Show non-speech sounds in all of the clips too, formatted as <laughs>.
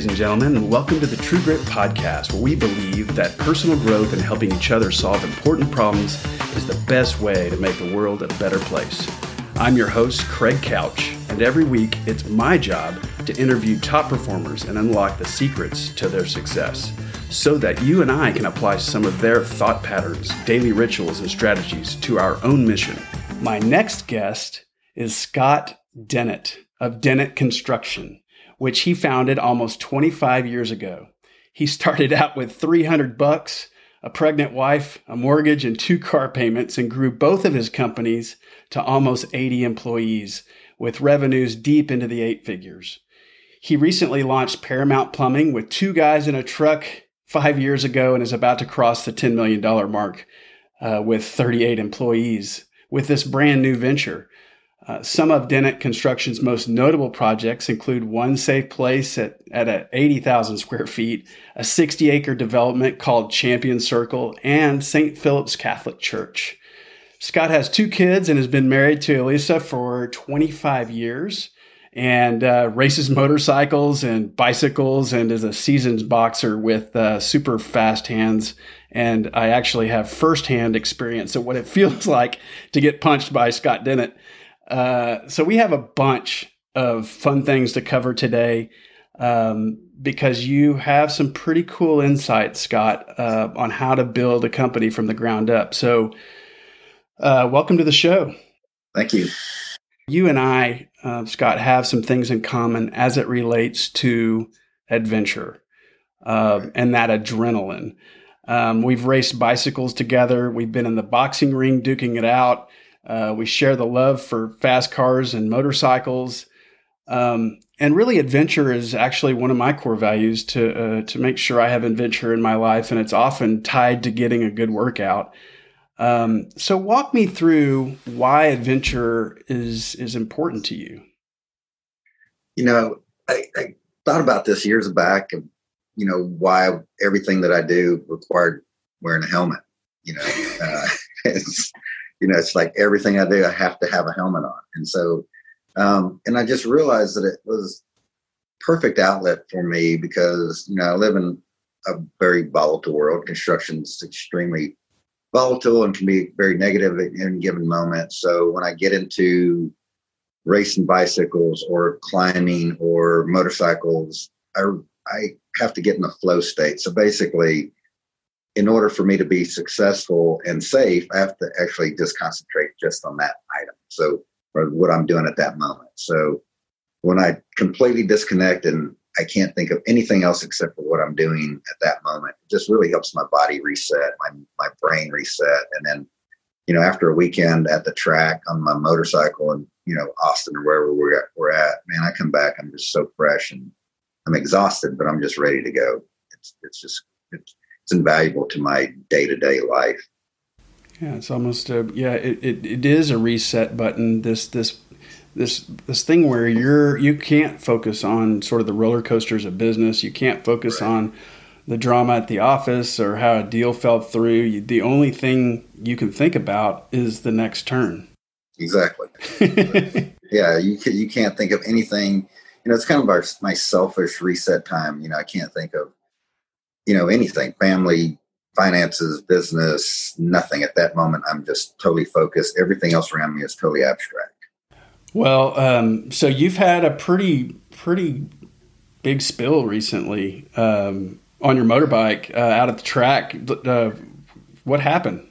ladies and gentlemen, and welcome to the True Grit Podcast, where we believe that personal growth and helping each other solve important problems is the best way to make the world a better place. I'm your host, Craig Couch, and every week it's my job to interview top performers and unlock the secrets to their success so that you and I can apply some of their thought patterns, daily rituals, and strategies to our own mission. My next guest is Scott Dennett of Dennett Construction, which he founded almost 25 years ago. He started out with 300 bucks, a pregnant wife, a mortgage, and two car payments, and grew both of his companies to almost 80 employees with revenues deep into the eight figures. He recently launched Paramount Plumbing with two guys in a truck five years ago and is about to cross the $10 million mark uh, with 38 employees with this brand new venture. Uh, some of Dennett Construction's most notable projects include One Safe Place at, at 80,000 square feet, a 60 acre development called Champion Circle, and St. Philip's Catholic Church. Scott has two kids and has been married to Elisa for 25 years and uh, races motorcycles and bicycles and is a seasoned boxer with uh, super fast hands. And I actually have firsthand experience of what it <laughs> feels like to get punched by Scott Dennett. Uh, so we have a bunch of fun things to cover today um, because you have some pretty cool insights, Scott, uh, on how to build a company from the ground up. So uh, welcome to the show. Thank you. You and I, uh, Scott, have some things in common as it relates to adventure uh, and that adrenaline. Um, we've raced bicycles together. We've been in the boxing ring duking it out. Uh, we share the love for fast cars and motorcycles. Um, and really, adventure is actually one of my core values to uh, to make sure I have adventure in my life, and it's often tied to getting a good workout. Um, so walk me through why adventure is is important to you. You know, I, I thought about this years back, and you know why everything that I do required wearing a helmet. You know, uh, <laughs> you know it's like everything I do, I have to have a helmet on, and so um, and I just realized that it was perfect outlet for me because you know I live in a very volatile world. Construction's extremely volatile and can be very negative in any given moment. So when I get into racing bicycles or climbing or motorcycles, I I have to get in a flow state. So basically, in order for me to be successful and safe, I have to actually just concentrate just on that item. So or what I'm doing at that moment. So when I completely disconnect and I can't think of anything else except for what I'm doing at that moment. It just really helps my body reset, my my brain reset, and then you know after a weekend at the track on my motorcycle and you know Austin or wherever we're at, we're at, man, I come back I'm just so fresh and I'm exhausted, but I'm just ready to go. It's it's just it's, it's invaluable to my day to day life. Yeah, it's almost a yeah. It, it, it is a reset button. This this this this thing where you're you can't focus on sort of the roller coasters of business. You can't focus right. on the drama at the office or how a deal fell through. You, the only thing you can think about is the next turn. Exactly. <laughs> yeah, you you can't think of anything. You know, it's kind of our, my selfish reset time. You know, I can't think of you know anything, family, finances, business, nothing at that moment. I'm just totally focused. Everything else around me is totally abstract. Well, um, so you've had a pretty pretty big spill recently um, on your motorbike uh, out at the track. Uh, what happened?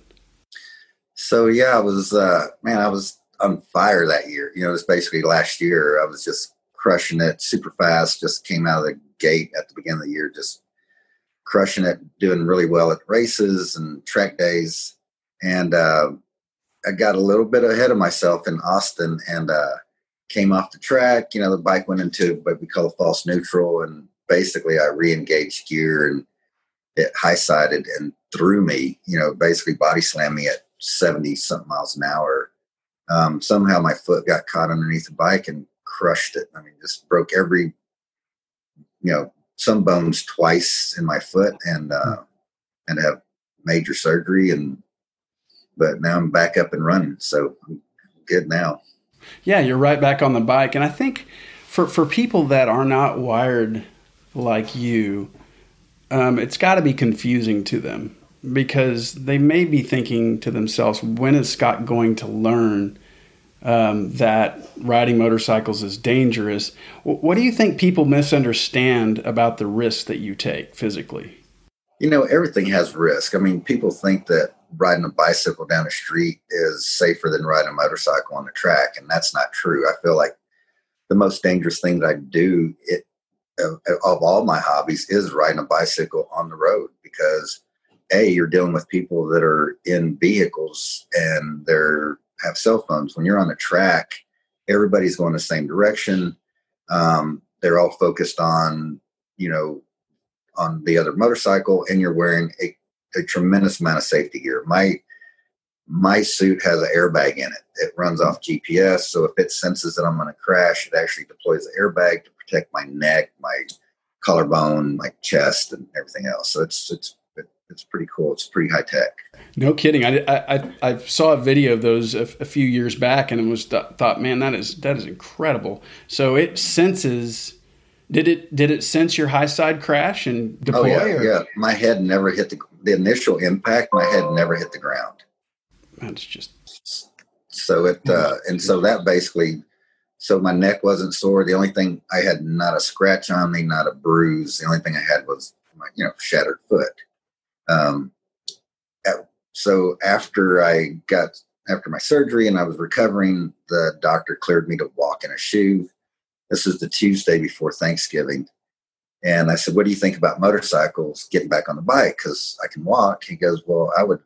So yeah, I was uh, man, I was on fire that year. You know, it was basically last year. I was just crushing it super fast. Just came out of the gate at the beginning of the year, just crushing it, doing really well at races and track days. And uh, I got a little bit ahead of myself in Austin and uh, came off the track. You know, the bike went into what we call a false neutral, and basically I re-engaged gear and it high sided and threw me. You know, basically body slammed me at seventy something miles an hour. Um, somehow my foot got caught underneath the bike and crushed it. I mean, just broke every, you know, some bones twice in my foot and uh, and have major surgery and but now I'm back up and running. So I'm good now. Yeah, you're right back on the bike. And I think for, for people that are not wired like you, um, it's got to be confusing to them because they may be thinking to themselves, when is Scott going to learn um, that riding motorcycles is dangerous? what do you think people misunderstand about the risks that you take physically? You know, everything has risk. I mean, people think that riding a bicycle down a street is safer than riding a motorcycle on the track, and that's not true. I feel like the most dangerous thing that I do it, of, of all my hobbies is riding a bicycle on the road because a you're dealing with people that are in vehicles and they're have cell phones when you're on the track everybody's going the same direction um, they're all focused on you know on the other motorcycle and you're wearing a, a tremendous amount of safety gear my my suit has an airbag in it it runs off gps so if it senses that i'm going to crash it actually deploys the airbag to protect my neck my collarbone my chest and everything else so it's it's it's pretty cool. It's pretty high tech. No kidding. I, I, I saw a video of those a, a few years back and it was th- thought, man, that is that is incredible. So it senses. Did it did it sense your high side crash and deploy? Oh yeah, or? yeah. My head never hit the the initial impact. My head never hit the ground. That's just so it uh, and so that basically so my neck wasn't sore. The only thing I had not a scratch on me, not a bruise. The only thing I had was my you know shattered foot. Um, so after I got after my surgery and I was recovering, the doctor cleared me to walk in a shoe. This is the Tuesday before Thanksgiving. And I said, What do you think about motorcycles getting back on the bike? Because I can walk. He goes, Well, I would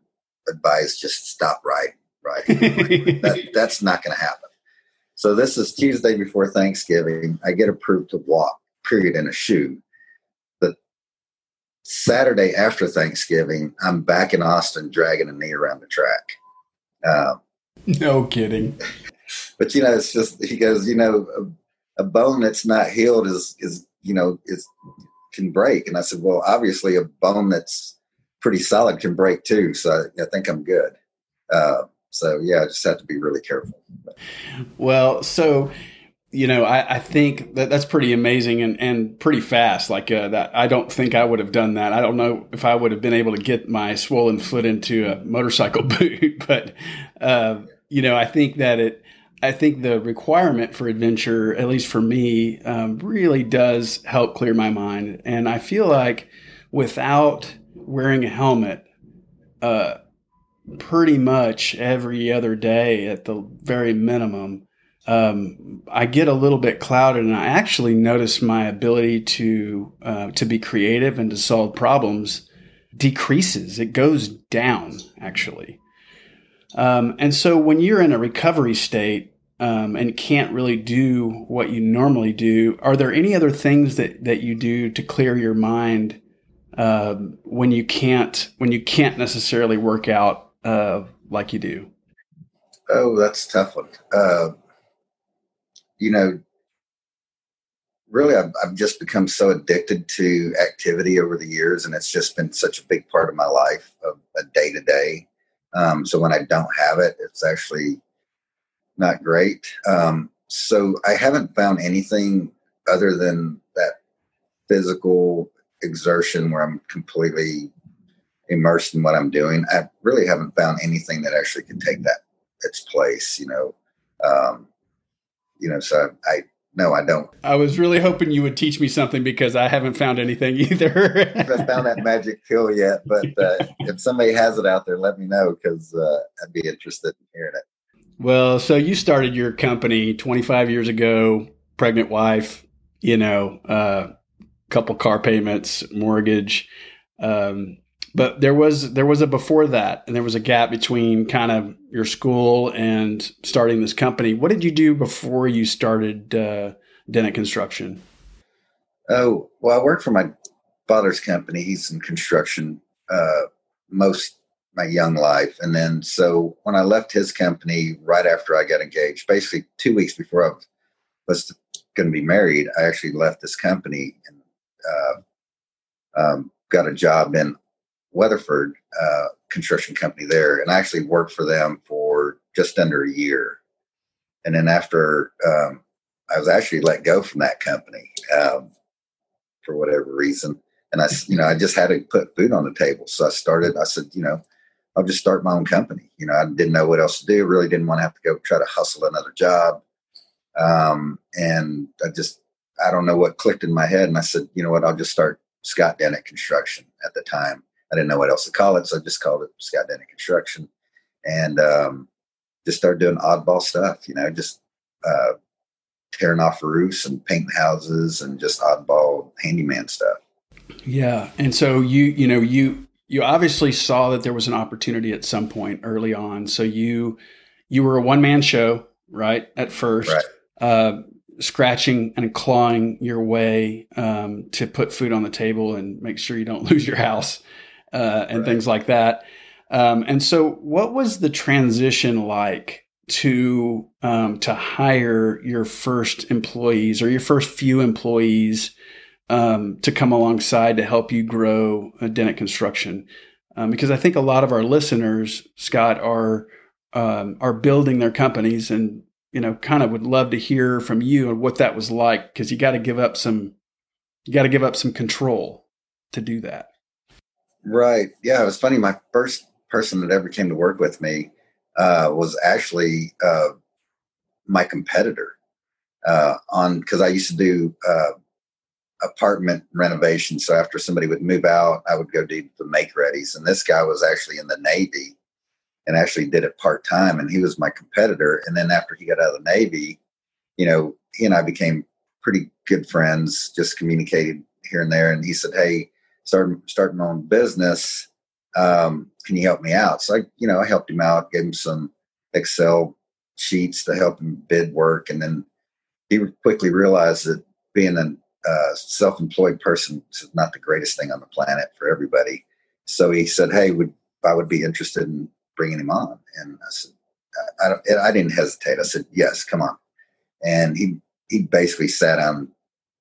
advise just stop riding. Right. that, <laughs> that's not going to happen. So this is Tuesday before Thanksgiving. I get approved to walk, period, in a shoe. Saturday after Thanksgiving, I'm back in Austin dragging a knee around the track. Um, no kidding. <laughs> But you know, it's just he goes, you know, a, a, bone that's not healed is is you know is can break. And I said, well, obviously, a bone that's pretty solid can break too. So I, I think I'm good. Uh, so yeah, I just have to be really careful. Well, so you know, I, I, think that that's pretty amazing and, and pretty fast. Like uh, that, I don't think I would have done that. I don't know if I would have been able to get my swollen foot into a motorcycle <laughs> boot, but uh, you know, I think that it. I think the requirement for adventure, at least for me, um, really does help clear my mind. And I feel like without wearing a helmet, uh, pretty much every other day at the very minimum um, I get a little bit clouded, and I actually notice my ability to uh, to be creative and to solve problems decreases. It goes down actually. Um, and so when you're in a recovery state um, and can't really do what you normally do, are there any other things that that you do to clear your mind uh, when you can't when you can't necessarily work out uh, like you do? Oh, that's a tough one uh, you know, really, I've, I've, just become so addicted to activity over the years, and it's just been such a big part of my life, of a day to day. So when I don't have it, it's actually not great. Um, so I haven't found anything other than that physical exertion where I'm completely immersed in what I'm doing. I really haven't found anything that actually can take that its place. You know, um, you know, so I, no, I don't. I was really hoping you would teach me something because I haven't found anything <laughs> either. I haven't found that magic pill yet, but uh, if somebody has it out there, let me know because uh, I'd be interested in hearing it. Well, so you started your company 25 years ago, pregnant wife, you know, a uh, couple car payments, mortgage. Um, but there was there was a before that and there was a gap between kind of your school and starting this company. What did you do before you started uh, dennett construction? Oh well i worked for my father's company. He's in construction uh, most my young life. And then so when i left his company right after i got engaged basically two weeks before i was going to be married i actually left this company and uh, um, got a job in Weatherford uh, construction company there, and I actually worked for them for just under a year. And then after um, I was actually let go from that company, um, for whatever reason. And I, you know, I just had to put food on the table. So I started, I said, you know, I'll just start my own company. You know, I didn't know what else to do. Really didn't want to have to go try to hustle another job. Um, and I just, I don't know what clicked in my head. And I said, you know what, I'll just start Scott Dennett Construction at the time. I didn't know what else to call it. So I just called it Scott Dennett Construction and um, just started doing oddball stuff, you know, just uh, tearing off roofs and painting houses and just oddball handyman stuff. Yeah. And so you, you know, you, you obviously saw that there was an opportunity at some point early on. So you, you were a one man show, right? At first, right. Uh, scratching and clawing your way um, to put food on the table and make sure you don't <laughs> lose your house uh, and right. things like that. Um, and so, what was the transition like to um, to hire your first employees or your first few employees um, to come alongside to help you grow a Dennett Construction? Um, because I think a lot of our listeners, Scott, are um, are building their companies and you know, kind of would love to hear from you and what that was like because you got to give up some, you got to give up some control to do that. Right. Yeah. It was funny. My first person that ever came to work with me uh, was actually uh, my competitor uh, on because I used to do uh, apartment renovation. So after somebody would move out, I would go do the make readies. And this guy was actually in the Navy and actually did it part time. And he was my competitor. And then after he got out of the Navy, you know, he and I became pretty good friends, just communicated here and there. And he said, Hey, start, starting my own business. Um, can you help me out? So I, you know, I helped him out, gave him some Excel sheets to help him bid work. And then he quickly realized that being a uh, self-employed person is not the greatest thing on the planet for everybody. So he said, Hey, would I would be interested in bringing him on. And I said, I, I, I didn't hesitate. I said, yes, come on. And he, he basically sat down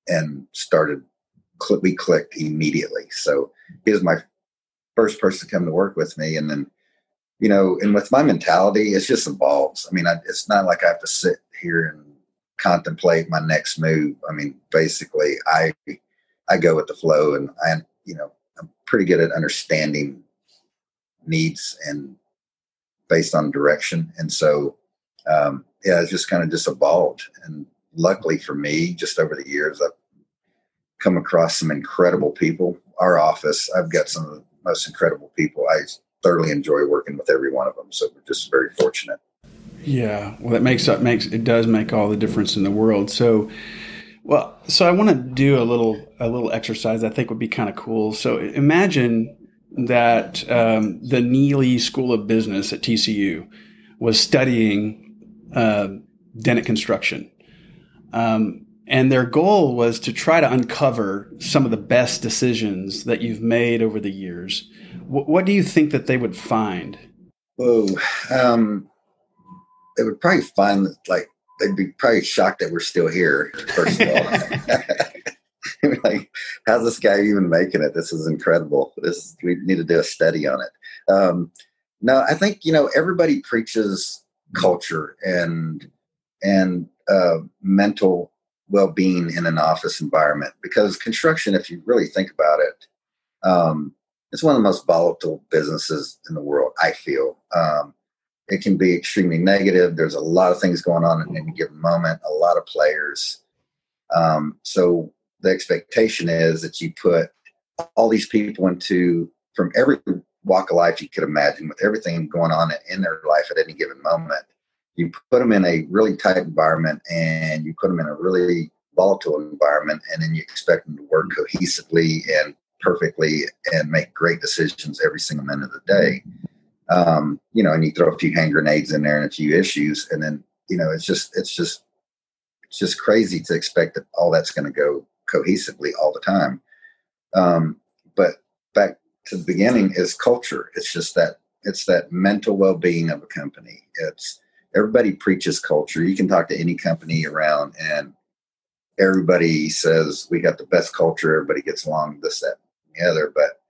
and started, we clicked immediately. So he was my first person to come to work with me. And then, you know, and with my mentality, it's just evolves. I mean, I, it's not like I have to sit here and contemplate my next move. I mean, basically, I I go with the flow, and I, you know, I'm pretty good at understanding needs and based on direction. And so, um, yeah, it's just kind of just evolved. And luckily for me, just over the years, I've come across some incredible people. Our office, I've got some of the most incredible people. I thoroughly enjoy working with every one of them. So we're just very fortunate. Yeah, well, it makes up makes it does make all the difference in the world. So, well, so I want to do a little a little exercise I think would be kind of cool. So imagine that um, the Neeley School of Business at TCU was studying uh, Dennett construction. Um, and their goal was to try to uncover some of the best decisions that you've made over the years. W- what do you think that they would find? Oh, um, they would probably find that, like, they'd be probably shocked that we're still here, first of all. <laughs> <laughs> like, how's this guy even making it? This is incredible. This we need to do a study on it. Um, no, I think you know everybody preaches culture and and uh, mental well-being in an office environment because construction, if you really think about it, um, it's one of the most volatile businesses in the world. I feel um, it can be extremely negative. There's a lot of things going on at any given moment. A lot of players. Um, so the expectation is that you put all these people into from every walk of life you could imagine with everything going on in their life at any given moment you put them in a really tight environment and you put them in a really volatile environment and then you expect them to work cohesively and perfectly and make great decisions every single minute of the day um, you know and you throw a few hand grenades in there and a few issues and then you know it's just it's just it's just crazy to expect that all that's going to go cohesively all the time. Um, but back to the beginning is culture. It's just that it's that mental well-being of a company. It's everybody preaches culture. You can talk to any company around and everybody says we got the best culture, everybody gets along, this, that, and the other. But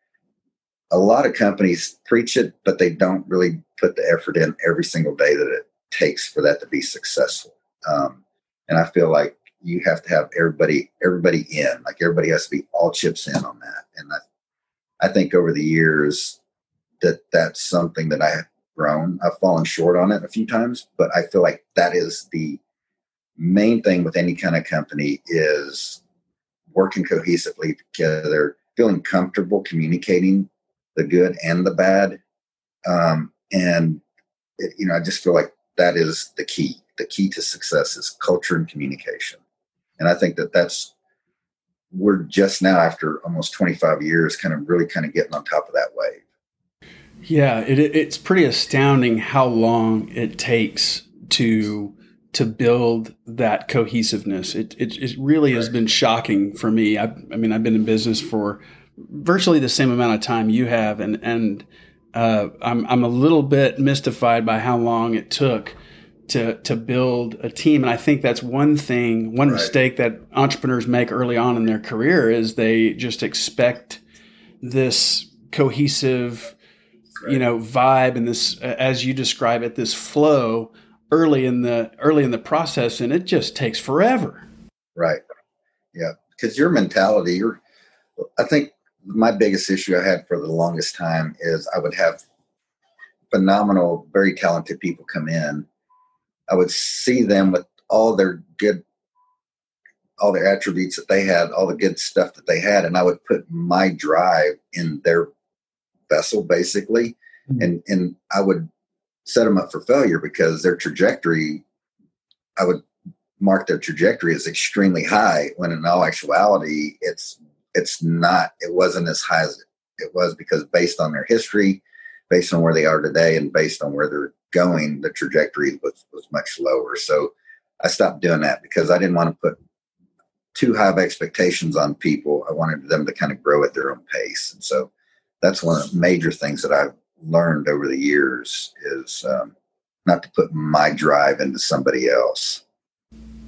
a lot of companies preach it, but they don't really put the effort in every single day that it takes for that to be successful. Um, and I feel like you have to have everybody everybody in like everybody has to be all chips in on that and i, I think over the years that that's something that i grown i've fallen short on it a few times but i feel like that is the main thing with any kind of company is working cohesively together feeling comfortable communicating the good and the bad um, and it, you know i just feel like that is the key the key to success is culture and communication and I think that that's we're just now after almost 25 years, kind of really kind of getting on top of that wave. Yeah, it, it's pretty astounding how long it takes to to build that cohesiveness. It it, it really has been shocking for me. I, I mean, I've been in business for virtually the same amount of time you have, and and uh, I'm I'm a little bit mystified by how long it took to to build a team. And I think that's one thing, one right. mistake that entrepreneurs make early on in their career is they just expect this cohesive, right. you know, vibe and this, as you describe it, this flow early in the early in the process, and it just takes forever. Right. Yeah, because your mentality, your, I think my biggest issue I had for the longest time is I would have phenomenal, very talented people come in I would see them with all their good, all their attributes that they had, all the good stuff that they had, and I would put my drive in their vessel, basically, mm-hmm. and and I would set them up for failure because their trajectory, I would mark their trajectory as extremely high when in all actuality it's it's not it wasn't as high as it was because based on their history based on where they are today and based on where they're going, the trajectory was, was much lower. So I stopped doing that because I didn't want to put too high of expectations on people. I wanted them to kind of grow at their own pace. And so that's one of the major things that I've learned over the years is um, not to put my drive into somebody else.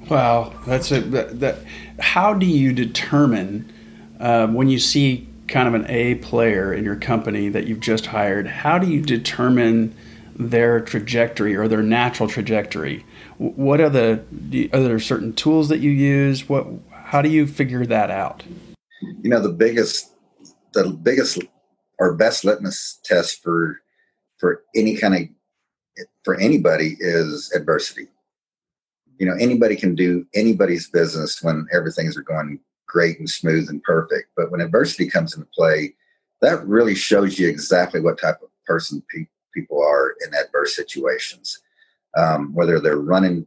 Wow, that's a that. that how do you determine um, when you see kind of an A player in your company that you've just hired? How do you determine their trajectory or their natural trajectory? What are the are there certain tools that you use? What how do you figure that out? You know, the biggest the biggest or best litmus test for for any kind of for anybody is adversity. You know, anybody can do anybody's business when everything's are going great and smooth and perfect. But when adversity comes into play, that really shows you exactly what type of person pe- people are in adverse situations. Um, whether they're running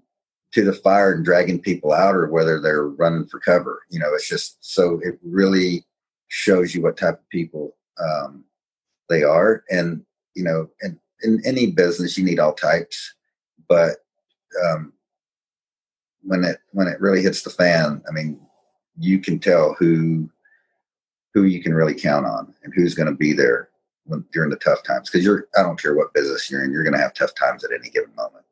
to the fire and dragging people out or whether they're running for cover. You know, it's just so it really shows you what type of people um, they are. And, you know, in, in any business, you need all types. But um, when it when it really hits the fan, I mean, you can tell who who you can really count on and who's going to be there when, during the tough times because you're i don't care what business you're in you're going to have tough times at any given moment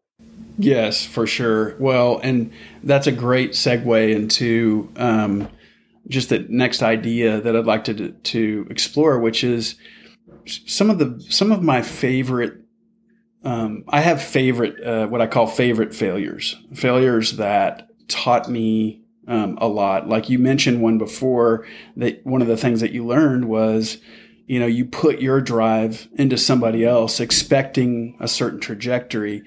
yes for sure well and that's a great segue into um, just the next idea that i'd like to to explore which is some of the some of my favorite um, i have favorite uh, what i call favorite failures. Failures that taught me um, a lot. Like you mentioned one before that one of the things that you learned was you know you put your drive into somebody else expecting a certain trajectory.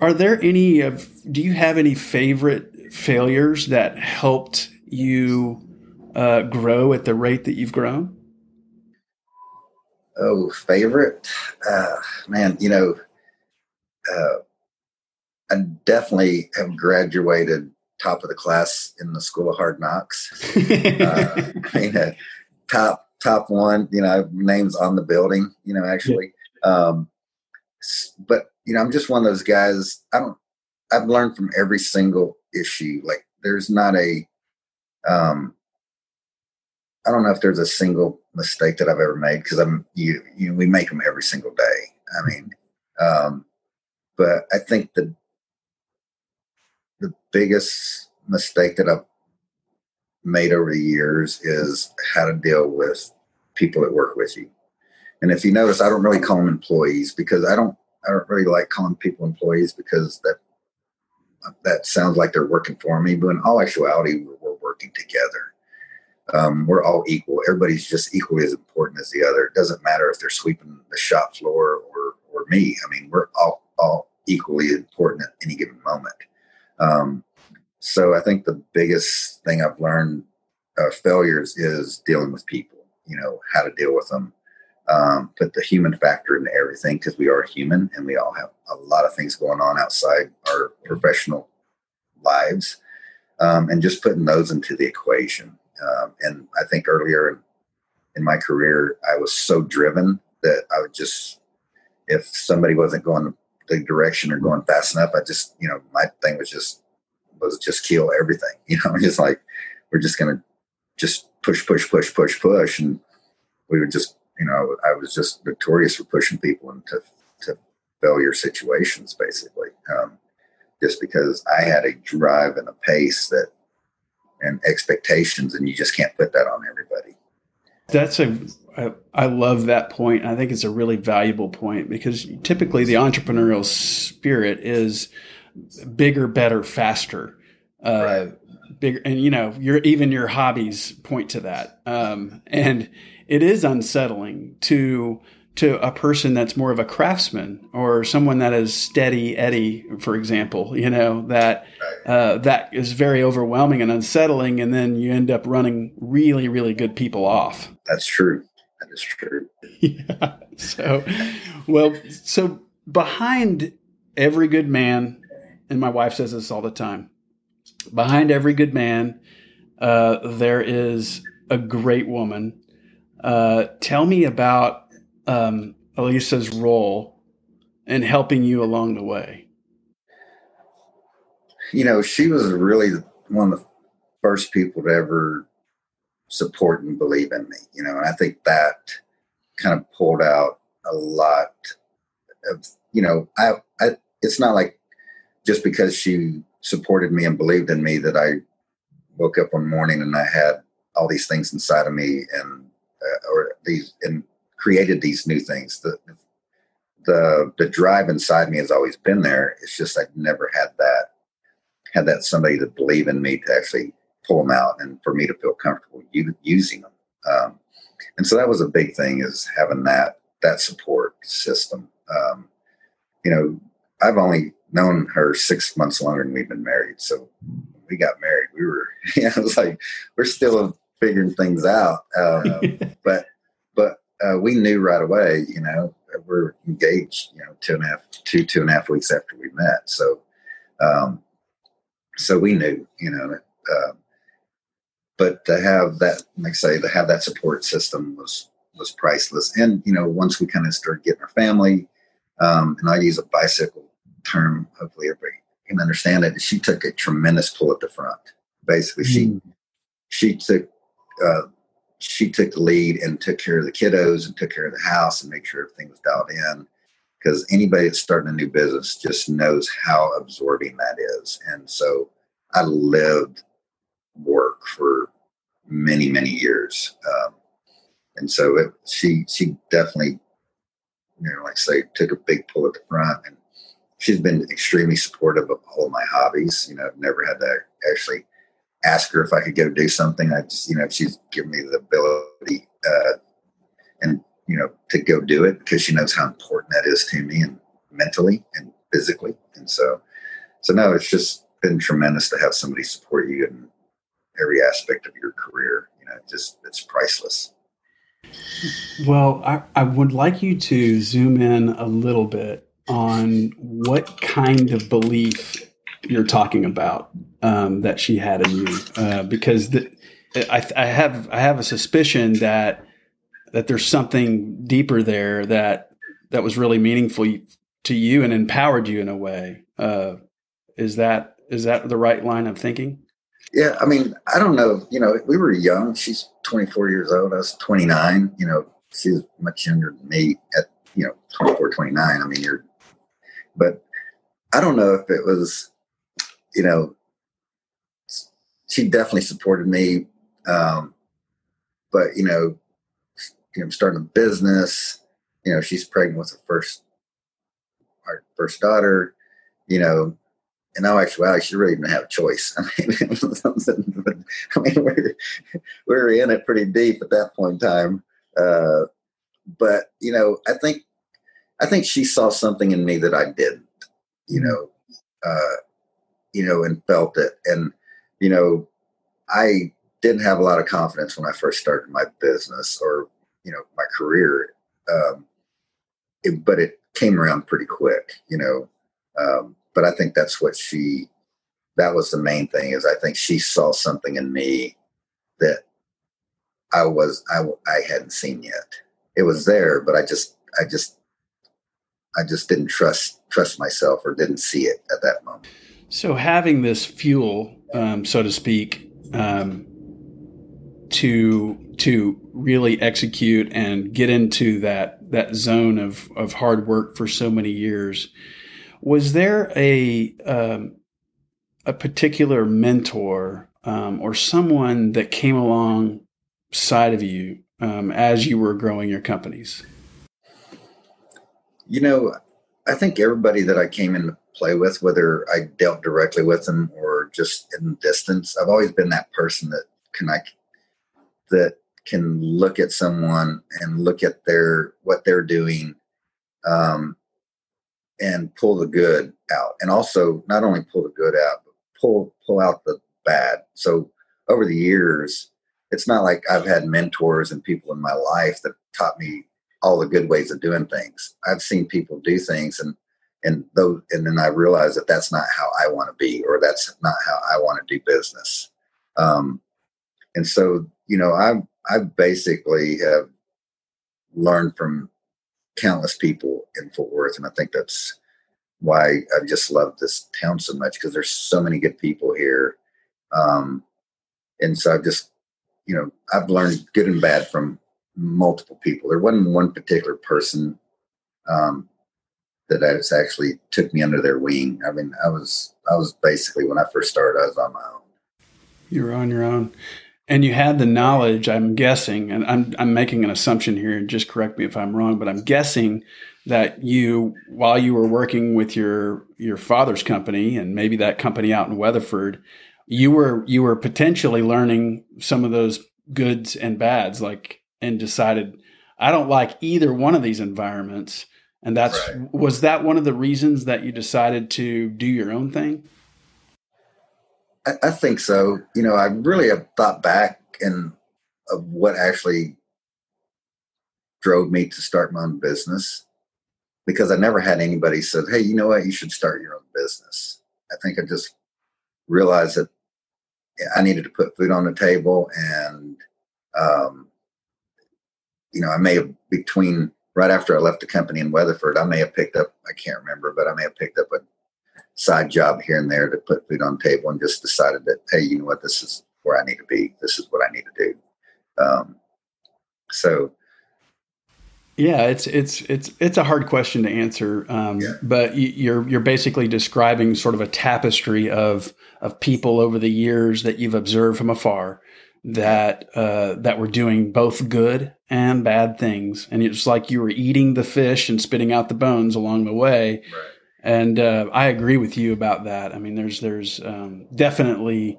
Are there any of do you have any favorite failures that helped you uh, grow at the rate that you've grown oh favorite uh, man you know uh, i definitely have graduated top of the class in the school of hard knocks <laughs> uh, i mean uh, top top one, you know, names on the building, you know, actually. Um, but, you know, I'm just one of those guys. I don't, I've learned from every single issue. Like there's not a, um, I don't know if there's a single mistake that I've ever made because I'm, you, you we make them every single day. I mean, um, but I think the, the biggest mistake that I've made over the years is how to deal with people that work with you. And if you notice, I don't really call them employees because I don't I don't really like calling people employees because that that sounds like they're working for me, but in all actuality, working together. Um, we're all equal. Everybody's just equally as important as the other. It doesn't matter if they're sweeping the shop floor or or me. I mean, we're all all equally important at any given moment. Um, so I think the biggest thing I've learned uh, failures is dealing with people. You know how to deal with them. Um, put the human factor into everything because we are human and we all have a lot of things going on outside our professional lives, um, and just putting those into the equation. Um, and I think earlier in, my career, I was so driven that I would just, if somebody wasn't going the direction or going fast enough, I just, you know, my thing was just was just kill everything. <laughs> You know, just like we're just gonna just push, push, push, push, push, and we would just, you know, I was just notorious for pushing people into to failure situations, basically, um, just because I had a drive and a pace that and expectations, and you just can't put that on everybody. That's a I, I love that point. I think it's a really valuable point because typically the entrepreneurial spirit is bigger, better, faster. Uh, right. Bigger, and you know, your even your hobbies point to that. Um, and it is unsettling to to a person that's more of a craftsman or someone that is steady Eddie, for example, you know, that uh, that is very overwhelming and unsettling, and then you end up running really, really good people off. That's true. That is true. <laughs> yeah. So, well, so behind every good man, and my wife says this all the time, behind every good man, uh, there is a great woman. Uh, tell me about um, Elisa's role in helping you along the way? You know, she was really one of the first people to ever support and believe in me, you know, and I think that kind of pulled out a lot of, you know, I, I, it's not like just because she supported me and believed in me that I woke up one morning and I had all these things inside of me and, uh, or these, and created these new things. The the the drive inside me has always been there. It's just I've never had that had that somebody to believe in me to actually pull them out and for me to feel comfortable using them. Um, and so that was a big thing is having that that support system. Um, you know, I've only known her six months longer than we've been married. So we got married. We were, <laughs> you know, it was like we're still figuring things out. Uh, <laughs> but but uh, we knew right away, you know, we're engaged, you know, two and a half, two, two and a half weeks after we met. So, um, so we knew, you know, uh, but to have that, like I say, to have that support system was, was priceless. And, you know, once we kind of started getting our family, um, and I use a bicycle term, hopefully everybody can understand it. She took a tremendous pull at the front. Basically, mm. she, she took, uh, she took the lead and took care of the kiddos and took care of the house and make sure everything was dialed in. Because anybody that's starting a new business just knows how absorbing that is. And so I lived work for many, many years. Um, and so it, she she definitely, you know, like I say, took a big pull at the front. And she's been extremely supportive of all of my hobbies. You know, I've never had to actually ask her if I could go do something. I just, you know, she's given me the ability uh, and, you know, to go do it because she knows how important that is to me and mentally and physically. And so, so no, it's just been tremendous to have somebody support you in every aspect of your career. You know, just it's priceless. Well, I, I would like you to zoom in a little bit on what kind of belief you're talking about um, that she had in you, uh, because the, I, I, have I have a suspicion that that there's something deeper there that that was really meaningful to you and empowered you in a way. Uh, is that is that the right line of thinking? Yeah, I mean, I don't know. You know, we were young. She's 24 years old. I was 29. You know, she's much younger than me at you know 24, 29. I mean, you're, but I don't know if it was you know, she definitely supported me. Um, but you know, you know, starting a business, you know, she's pregnant with her first, our first daughter, you know, in all actuality, she really didn't have a choice. <laughs> I mean, <laughs> I mean, we're we're in it pretty deep at that point in time. Uh, but you know, I think I think she saw something in me that I didn't. You know, uh, you know, and felt it. And you know, I didn't have a lot of confidence when I first started my business or you know my career. Um, it, but it came around pretty quick. You know. Um, but I think that's what she that was the main thing is I think she saw something in me that I was I I hadn't seen yet. It was there, but I just I just I just didn't trust trust myself or didn't see it at that moment. So having this fuel, um, so to speak, um, to to really execute and get into that that zone of of hard work for so many years was there a um, a particular mentor um, or someone that came alongside of you um, as you were growing your companies? You know, I think everybody that I came into play with, whether I dealt directly with them or just in distance, I've always been that person that can I that can look at someone and look at their what they're doing um, and pull the good out. And also not only pull the good out but pull pull out the bad. So over the years it's not like i've had mentors and people in my life that taught me all the good ways of doing things. I've seen people do things and and those and then i realized that that's not how i want to be or that's not how i want to do business um, and so you know i i basically have learned from countless people in Fort Worth, and I think that's why I just love this town so much because there's so many good people here, um, and so I've just you know I've learned good and bad from multiple people. There wasn't one particular person um, that actually took me under their wing. I mean, I was I was basically when I first started, I was on my own. You were on your own. And you had the knowledge, I'm guessing, and I'm, I'm making an assumption here, and just correct me if I'm wrong, but I'm guessing that you, while you were working with your your father's company and maybe that company out in Weatherford, you were you were potentially learning some of those goods and bads, like and decided I don't like either one of these environments. And that's right. was that one of the reasons that you decided to do your own thing? I, I think so. You know, I really have thought back and of what actually drove me to start my own business because I never had anybody said, "Hey, you know what? You should start your own business." I think I just realized that I needed to put food on the table, and um, you know, I may have between right after I left the company in Weatherford, I may have picked up. I can't remember, but I may have picked up a side job here and there to put food on the table and just decided that, hey, you know what, this is where I need to be. This is what I need to do. Um, so, yeah, it's it's it's it's a hard question to answer, um, yeah. but you're you're basically describing sort of a tapestry of of people over the years that you've observed from afar that uh, that were doing both good and bad things, and it's like you were eating the fish and spitting out the bones along the way. Right and uh, I agree with you about that. I mean, there's there's um, definitely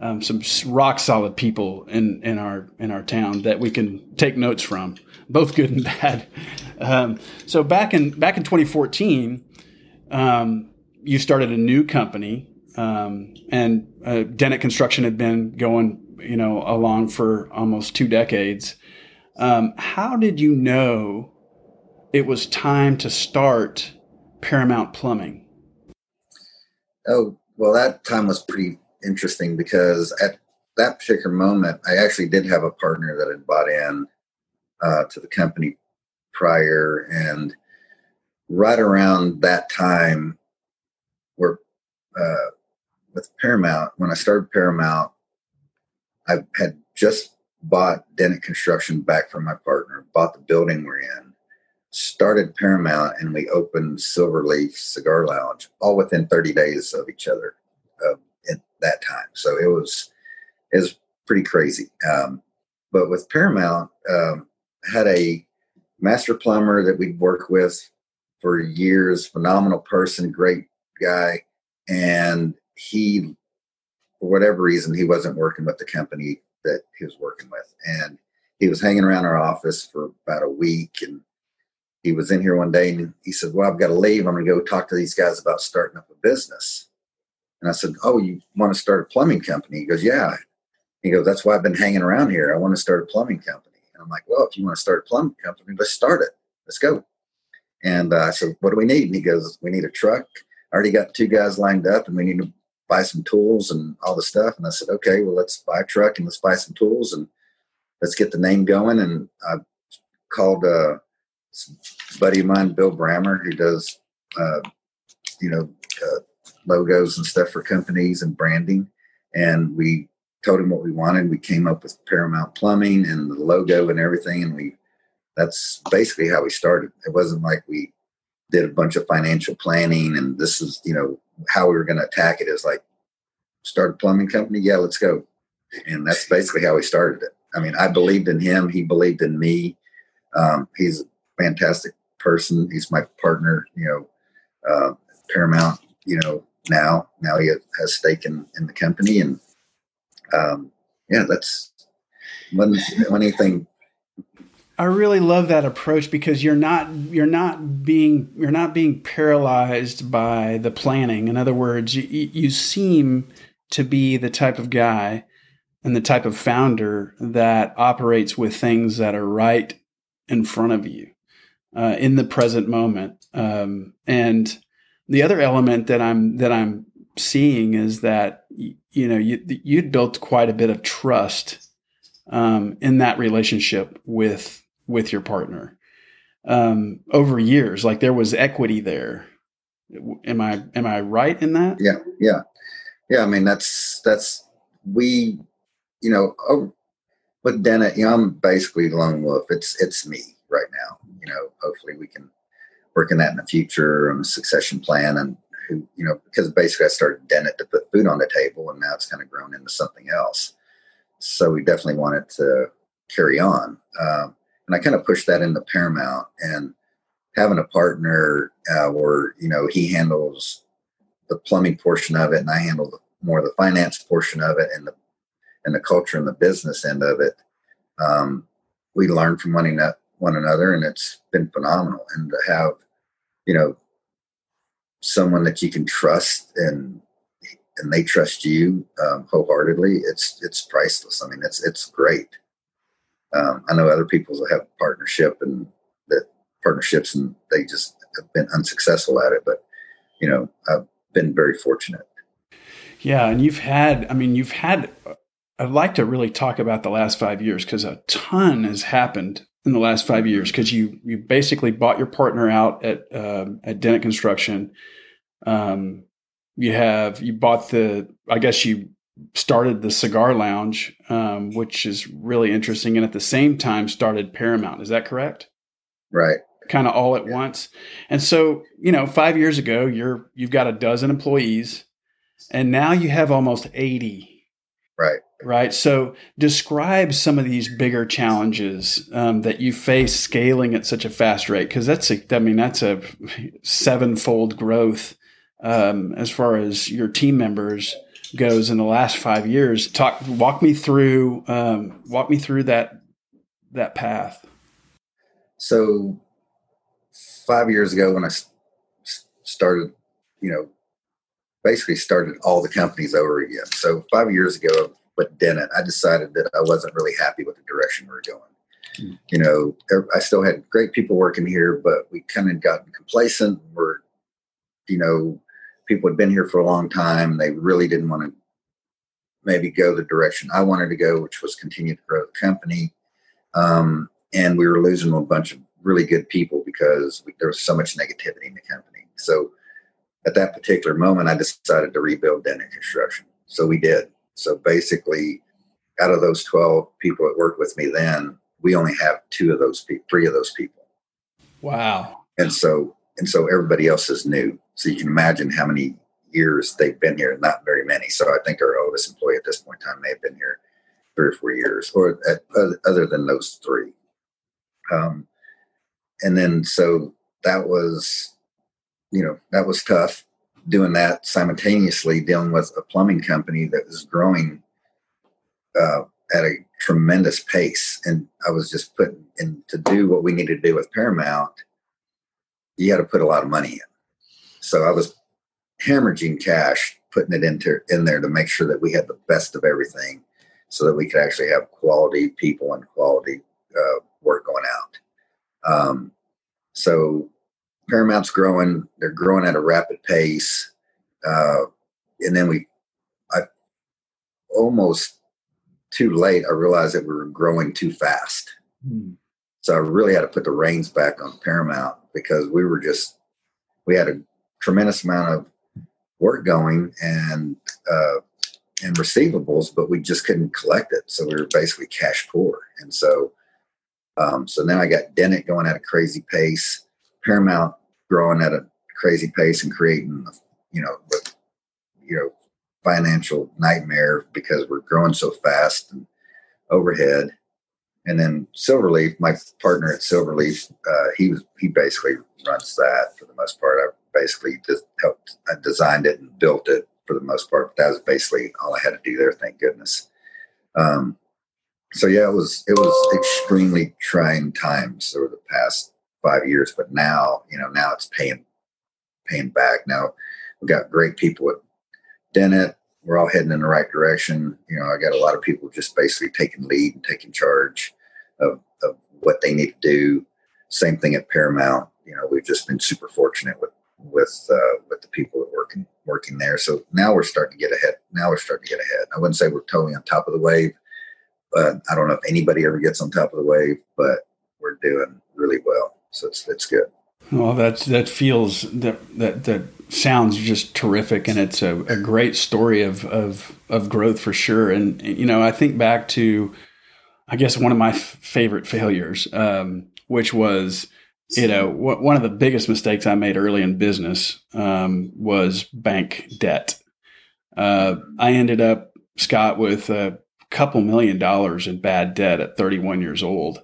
um, some rock solid people in, in our in our town that we can take notes from, both good and bad. <laughs> Um, so back in back in 2014, um, you started a new company, um, and uh, Dennett Construction had been going you know along for almost two decades. Um, how did you know it was time to start? Paramount Plumbing? Oh, well, that time was pretty interesting because at that particular moment, I actually did have a partner that had bought in uh, to the company prior. And right around that time, where uh, with Paramount, when I started Paramount, I had just bought Dennett Construction back from my partner, bought the building we're in started Paramount and we opened Silverleaf Cigar Lounge all within 30 days of each other uh, at that time. So it was it was pretty crazy. Um, but with Paramount, um, had a master plumber that we'd worked with for years, phenomenal person, great guy, and he, for whatever reason, he wasn't working with the company that he was working with, and he was hanging around our office for about a week, and he was in here one day and he said, "Well, I've got to leave. I'm going to go talk to these guys about starting up a business." And I said, "Oh, you want to start a plumbing company?" He goes, "Yeah." He goes, "That's why I've been hanging around here. I want to start a plumbing company." And I'm like, "Well, if you want to start a plumbing company, let's start it. Let's go." And uh, I said, "What do we need?" And he goes, "We need a truck. I already got two guys lined up, and we need to buy some tools and all the stuff." And I said, "Okay, well, let's buy a truck and let's buy some tools and let's get the name going." And I called uh, a buddy of mine, Bill Brammer, who does, uh, you know, uh, logos and stuff for companies and branding, and we told him what we wanted. We came up with Paramount Plumbing and the logo and everything, and we that's basically how we started. It wasn't like we did a bunch of financial planning and this is you know how we were going to attack it is like start a plumbing company? Yeah let's go. And that's basically how we started it. I mean i believed in him. He believed in me. Um, he's a fantastic person. He's my partner you know uh, paramount you know now now he has stake in, in the company. And um, yeah that's when when anything I really love that approach because you're not you're not being you're not being paralyzed by the planning. In other words, you, you seem to be the type of guy and the type of founder that operates with things that are right in front of you uh, in the present moment. Um, and the other element that I'm that I'm seeing is that you know you you'd built quite a bit of trust um, in that relationship with with your partner um, over years. Like there was equity there. Am I am I right in that? Yeah, yeah, yeah. I mean, that's that's we, you know, oh, but Dennett, you know, I'm basically lone wolf. It's it's me right now. You know, hopefully we can work in that in the future on a succession plan and who you know because basically I started Dennett to put food on the table and now it's kind of grown into something else. So we definitely wanted to carry on. Um, and I kind of pushed that into Paramount and having a partner uh, where you know he handles the plumbing portion of it and I handle the, more of the finance portion of it and the and the culture and the business end of it. Um, we learn from one, one another, and it's been phenomenal. And to have you know someone that you can trust and and they trust you um, wholeheartedly, it's it's priceless. I mean, it's it's great. Um, I know other people have partnership and that partnerships and they just have been unsuccessful at it. But you know, I've been very fortunate. Yeah, and you've had. I mean, you've had. I'd like to really talk about the last five years because a ton has happened in the last five years. Because you you basically bought your partner out at uh, at Dennett Construction. Um, you have you bought the. I guess you started the cigar lounge, um, which is really interesting, and at the same time started Paramount. Is that correct? Right. Kind of all at yeah. once. And so, you know, five years ago, you're you've got a dozen employees, and now you have almost eighty. Right. Right. So, describe some of these bigger challenges um, that you face scaling at such a fast rate, because that's a, I mean, that's a sevenfold growth um, as far as your team members goes in the last five years. Talk, walk me through, um, walk me through that that path. So, five years ago, when I started, you know, basically started all the companies over again. So five years ago with Dennett, I decided that I wasn't really happy with the direction we were going. Mm. You know, I still had great people working here, but we kind of gotten complacent. We're, you know, people had been here for a long time. They really didn't want to maybe go the direction I wanted to go, which was continue to grow the company. Um, and we were losing a bunch of really good people because we, there was so much negativity in the company. So at that particular moment, I decided to rebuild Dennett Construction. So we did. So basically, out of those 12 people that worked with me then, we only have two of those people, three of those people. Wow. And so, and so everybody else is new. So you can imagine how many years they've been here, not very many. So I think our oldest employee at this point in time may have been here three or four years, or at, other than those three. Um, and then so that was, you know, that was tough. doing that simultaneously, dealing with a plumbing company that was growing uh, at a tremendous pace. And I was just putting in to do what we needed to do with Paramount, you had to put a lot of money in. So I was hemorrhaging cash, putting it into in there to make sure that we had the best of everything so that we could actually have quality people and quality uh, work going out. Um, so Paramount's growing; they're growing at a rapid pace, uh, and then we, I almost too late. I realized that we were growing too fast, hmm. so I really had to put the reins back on Paramount because we were just we had a tremendous amount of work going and uh, and receivables, but we just couldn't collect it. So we were basically cash poor. And so, um, so then I got Dennett going at a crazy pace, Paramount growing at a crazy pace and creating, you know, you know, financial nightmare because we're growing so fast and overhead. And then Silverleaf, my partner at Silverleaf, uh, he was he basically runs that for the most part. I basically just helped. I designed it and built it for the most part. That was basically all I had to do there. Thank goodness. Um, so yeah, it was it was extremely trying times over the past five years, but now you know now it's paying paying back. Now we've got great people at Dennett. We're all heading in the right direction. You know, I got a lot of people just basically taking lead and taking charge of, of what they need to do. Same thing at Paramount. You know, we've just been super fortunate with with uh, with the people that working working there. So now we're starting to get ahead. Now we're starting to get ahead. I wouldn't say we're totally on top of the wave, but I don't know if anybody ever gets on top of the wave. But we're doing really well, so it's it's good. Well, that's that feels that that that sounds just terrific, and it's a, a great story of of of growth for sure. And you know, I think back to, I guess one of my f- favorite failures, um, which was you know, one of the biggest mistakes I made early in business um, was bank debt. Uh, I ended up, Scott, with a couple million dollars in bad debt at 31 years old,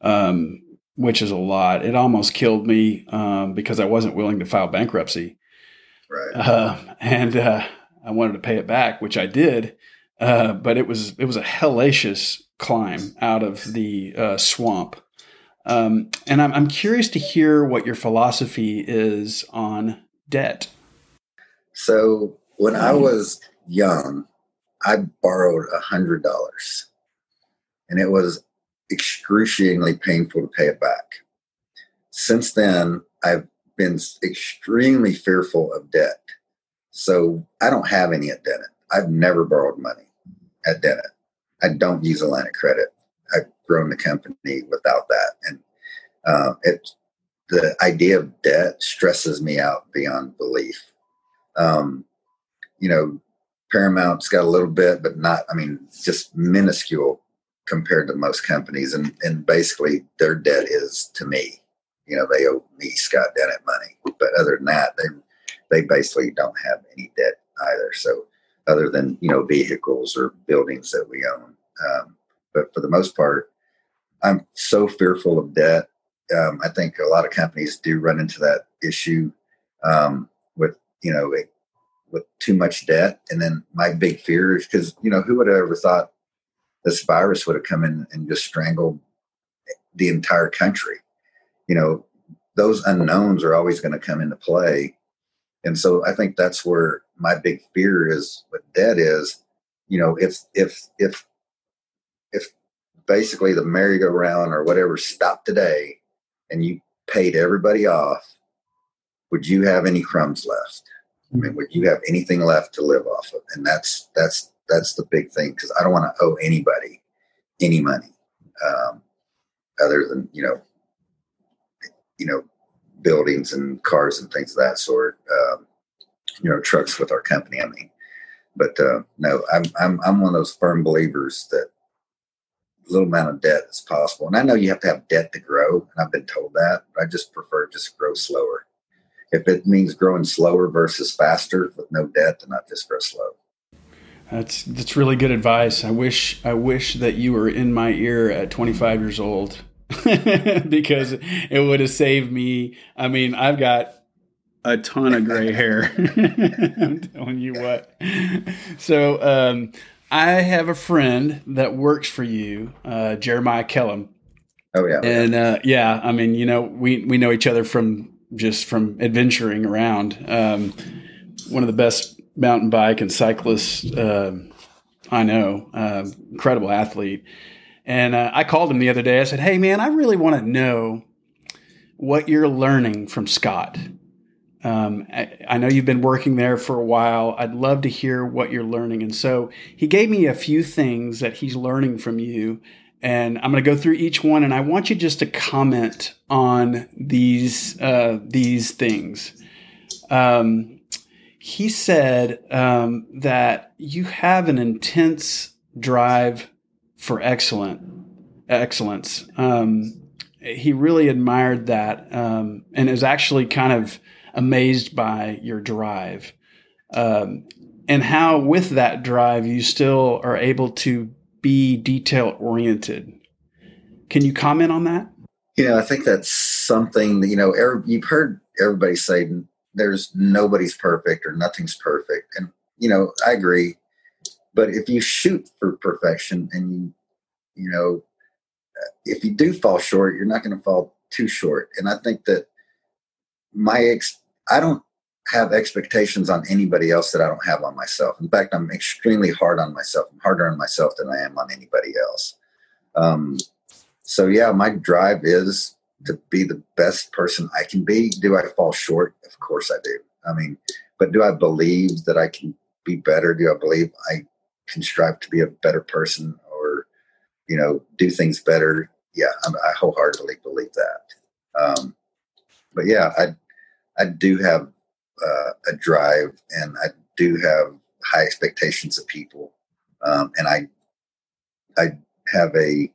um, which is a lot. It almost killed me um, because I wasn't willing to file bankruptcy. Right. Uh, and uh, I wanted to pay it back, which I did. Uh, but it was it was a hellacious climb out of the uh, swamp um, and I'm, I'm curious to hear what your philosophy is on debt. So when I was young, I borrowed a hundred dollars, and it was excruciatingly painful to pay it back. Since then, I've been extremely fearful of debt. So I don't have any at Dennett. I've never borrowed money at Dennett. I don't use a line of credit. I've grown the company without that. And uh, it, the idea of debt stresses me out beyond belief. Um, you know, Paramount's got a little bit, but not, I mean, just minuscule compared to most companies. And, and basically, their debt is to me. You know, they owe me, Scott Dennett, money. But other than that, they, they basically don't have any debt either. So, other than, you know, vehicles or buildings that we own. Um, but for the most part, I'm so fearful of debt. Um, I think a lot of companies do run into that issue um, with you know it, with too much debt. And then my big fear is because you know who would have ever thought this virus would have come in and just strangled the entire country. You know those unknowns are always going to come into play, and so I think that's where my big fear is with debt is you know if if if if basically the merry-go-round or whatever stopped today and you paid everybody off, would you have any crumbs left? I mean, would you have anything left to live off of? And that's that's that's the big thing because I don't want to owe anybody any money um, other than you know you know buildings and cars and things of that sort. Um, you know, trucks with our company. I mean, but uh, no, I'm I'm I'm one of those firm believers that little amount of debt as possible. And I know you have to have debt to grow, and I've been told that. But I just prefer just grow slower. If it means growing slower versus faster with no debt, then I just grow slow. That's that's really good advice. I wish I wish that you were in my ear at 25 years old <laughs> because it would have saved me. I mean, I've got a ton of gray hair. <laughs> I'm telling you what. So um, I have a friend that works for you, uh, Jeremiah Kellum. Oh yeah. And uh, yeah, I mean, you know, we we know each other from just from adventuring around. Um, one of the best mountain bike and cyclists uh, I know. Uh, incredible athlete. And uh, I called him the other day. I said, "Hey, man, I really want to know what you're learning from Scott. Um, I, I, know you've been working there for a while. I'd love to hear what you're learning." And so he gave me a few things that he's learning from you, and I'm going to go through each one. And I want you just to comment on these uh, these things. Um, he said um, that you have an intense drive for excellent excellence. Um, he really admired that um, and is actually kind of amazed by your drive um, and how with that drive you still are able to be detail oriented. Can you comment on that? You know, I think that's something that, you know, you've heard everybody say there's nobody's perfect or nothing's perfect. And, you know, I agree. But if you shoot for perfection and you, you know, if you do fall short, you're not going to fall too short. And I think that my ex, I don't have expectations on anybody else that I don't have on myself. In fact, I'm extremely hard on myself. I'm harder on myself than I am on anybody else. Um, so yeah, my drive is to be the best person I can be. Do I fall short? Of course I do. I mean, but do I believe that I can be better? Do I believe I can strive to be a better person or, you know, do things better? Yeah, I'm, i wholeheartedly believe that. Um, but yeah, I, I do have uh, a drive and I do have high expectations of people. Um, and I, I have a,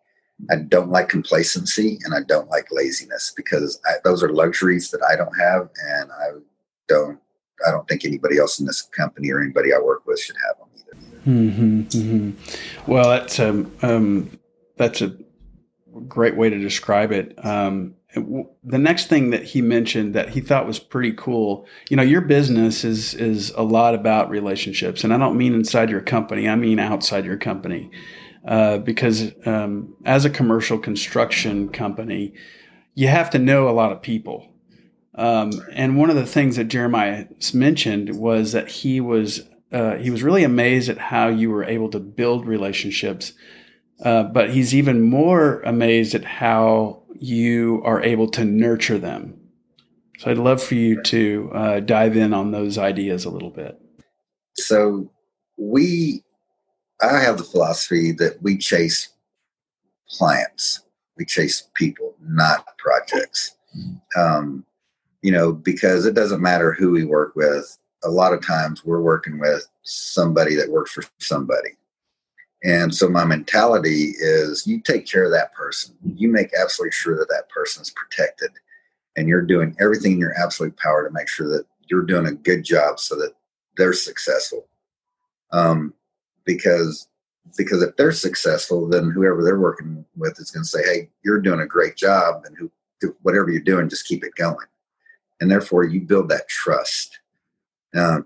I don't like complacency and I don't like laziness because I, those are luxuries that I don't have, and I don't. I don't think anybody else in this company or anybody I work with should have them either. Mm-hmm, mm-hmm. Well, that's um, um, that's a great way to describe it. Um, the next thing that he mentioned that he thought was pretty cool, you know, your business is is a lot about relationships, and I don't mean inside your company. I mean outside your company. Uh, because um, as a commercial construction company, you have to know a lot of people. Um, and one of the things that Jeremiah mentioned was that he was uh, he was really amazed at how you were able to build relationships, uh, but he's even more amazed at how you are able to nurture them. So I'd love for you to uh, dive in on those ideas a little bit. So we I have the philosophy that we chase clients, we chase people, not projects. Um, you know, because it doesn't matter who we work with. A lot of times we're working with somebody that works for somebody. And so my mentality is you take care of that person. You make absolutely sure that that person is protected and you're doing everything in your absolute power to make sure that you're doing a good job so that they're successful. Um, because because if they're successful, then whoever they're working with is going to say, "Hey, you're doing a great job, and who, whatever you're doing, just keep it going." And therefore, you build that trust.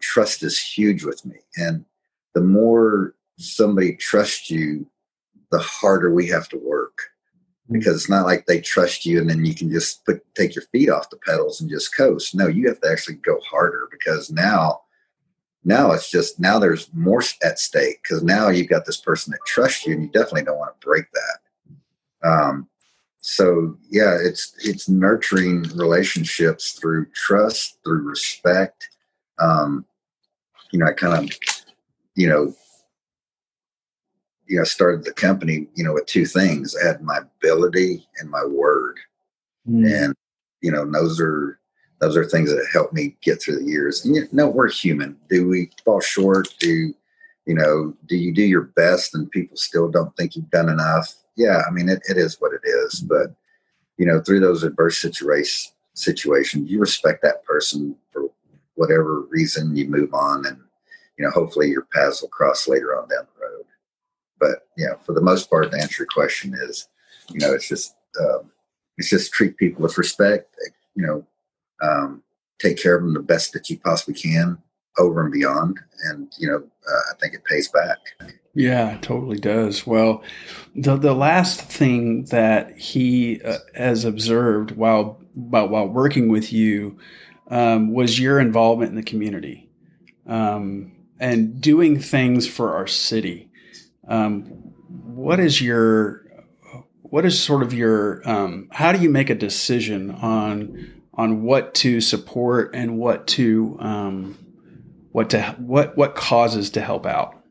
Trust is huge with me, and the more somebody trusts you, the harder we have to work mm. because it's not like they trust you and then you can just put take your feet off the pedals and just coast. No, you have to actually go harder because now now it's just now there's more at stake because now you've got this person that trusts you and you definitely don't want to break that um, so yeah it's it's nurturing relationships through trust through respect um, you know i kind of you know you know started the company you know with two things i had my ability and my word mm. and you know those are those are things that help me get through the years. And you know, we're human. Do we fall short? Do you know? Do you do your best and people still don't think you've done enough? Yeah, I mean, it, it is what it is. But you know, through those adverse situation situations, you respect that person for whatever reason. You move on, and you know, hopefully your paths will cross later on down. But you know, for the most part, the answer to your question is, you know, it's just um, it's just treat people with respect. You know, um, take care of them the best that you possibly can over and beyond. And, you know, uh, I think it pays back. Yeah, totally does. Well, the the last thing that he uh, has observed while while, while working with you um, was your involvement in the community um, and doing things for our city. Um, what is your what is sort of your um, how do you make a decision on on what to support and what to um, what to what what causes to help out?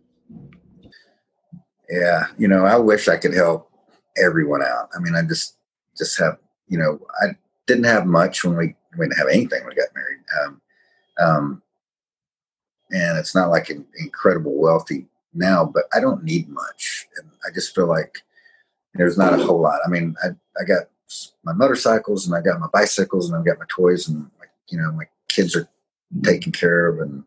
Yeah, you know, I wish I could help everyone out. I mean, I just just have you know, I didn't have much when we we didn't have anything when we got married. Um, um, and it's not like an incredible wealthy now, but I don't need much. And I just feel like there's not a whole lot. I mean, I, I got my motorcycles and I got my bicycles and I've got my toys and my, you know, my kids are taken care of and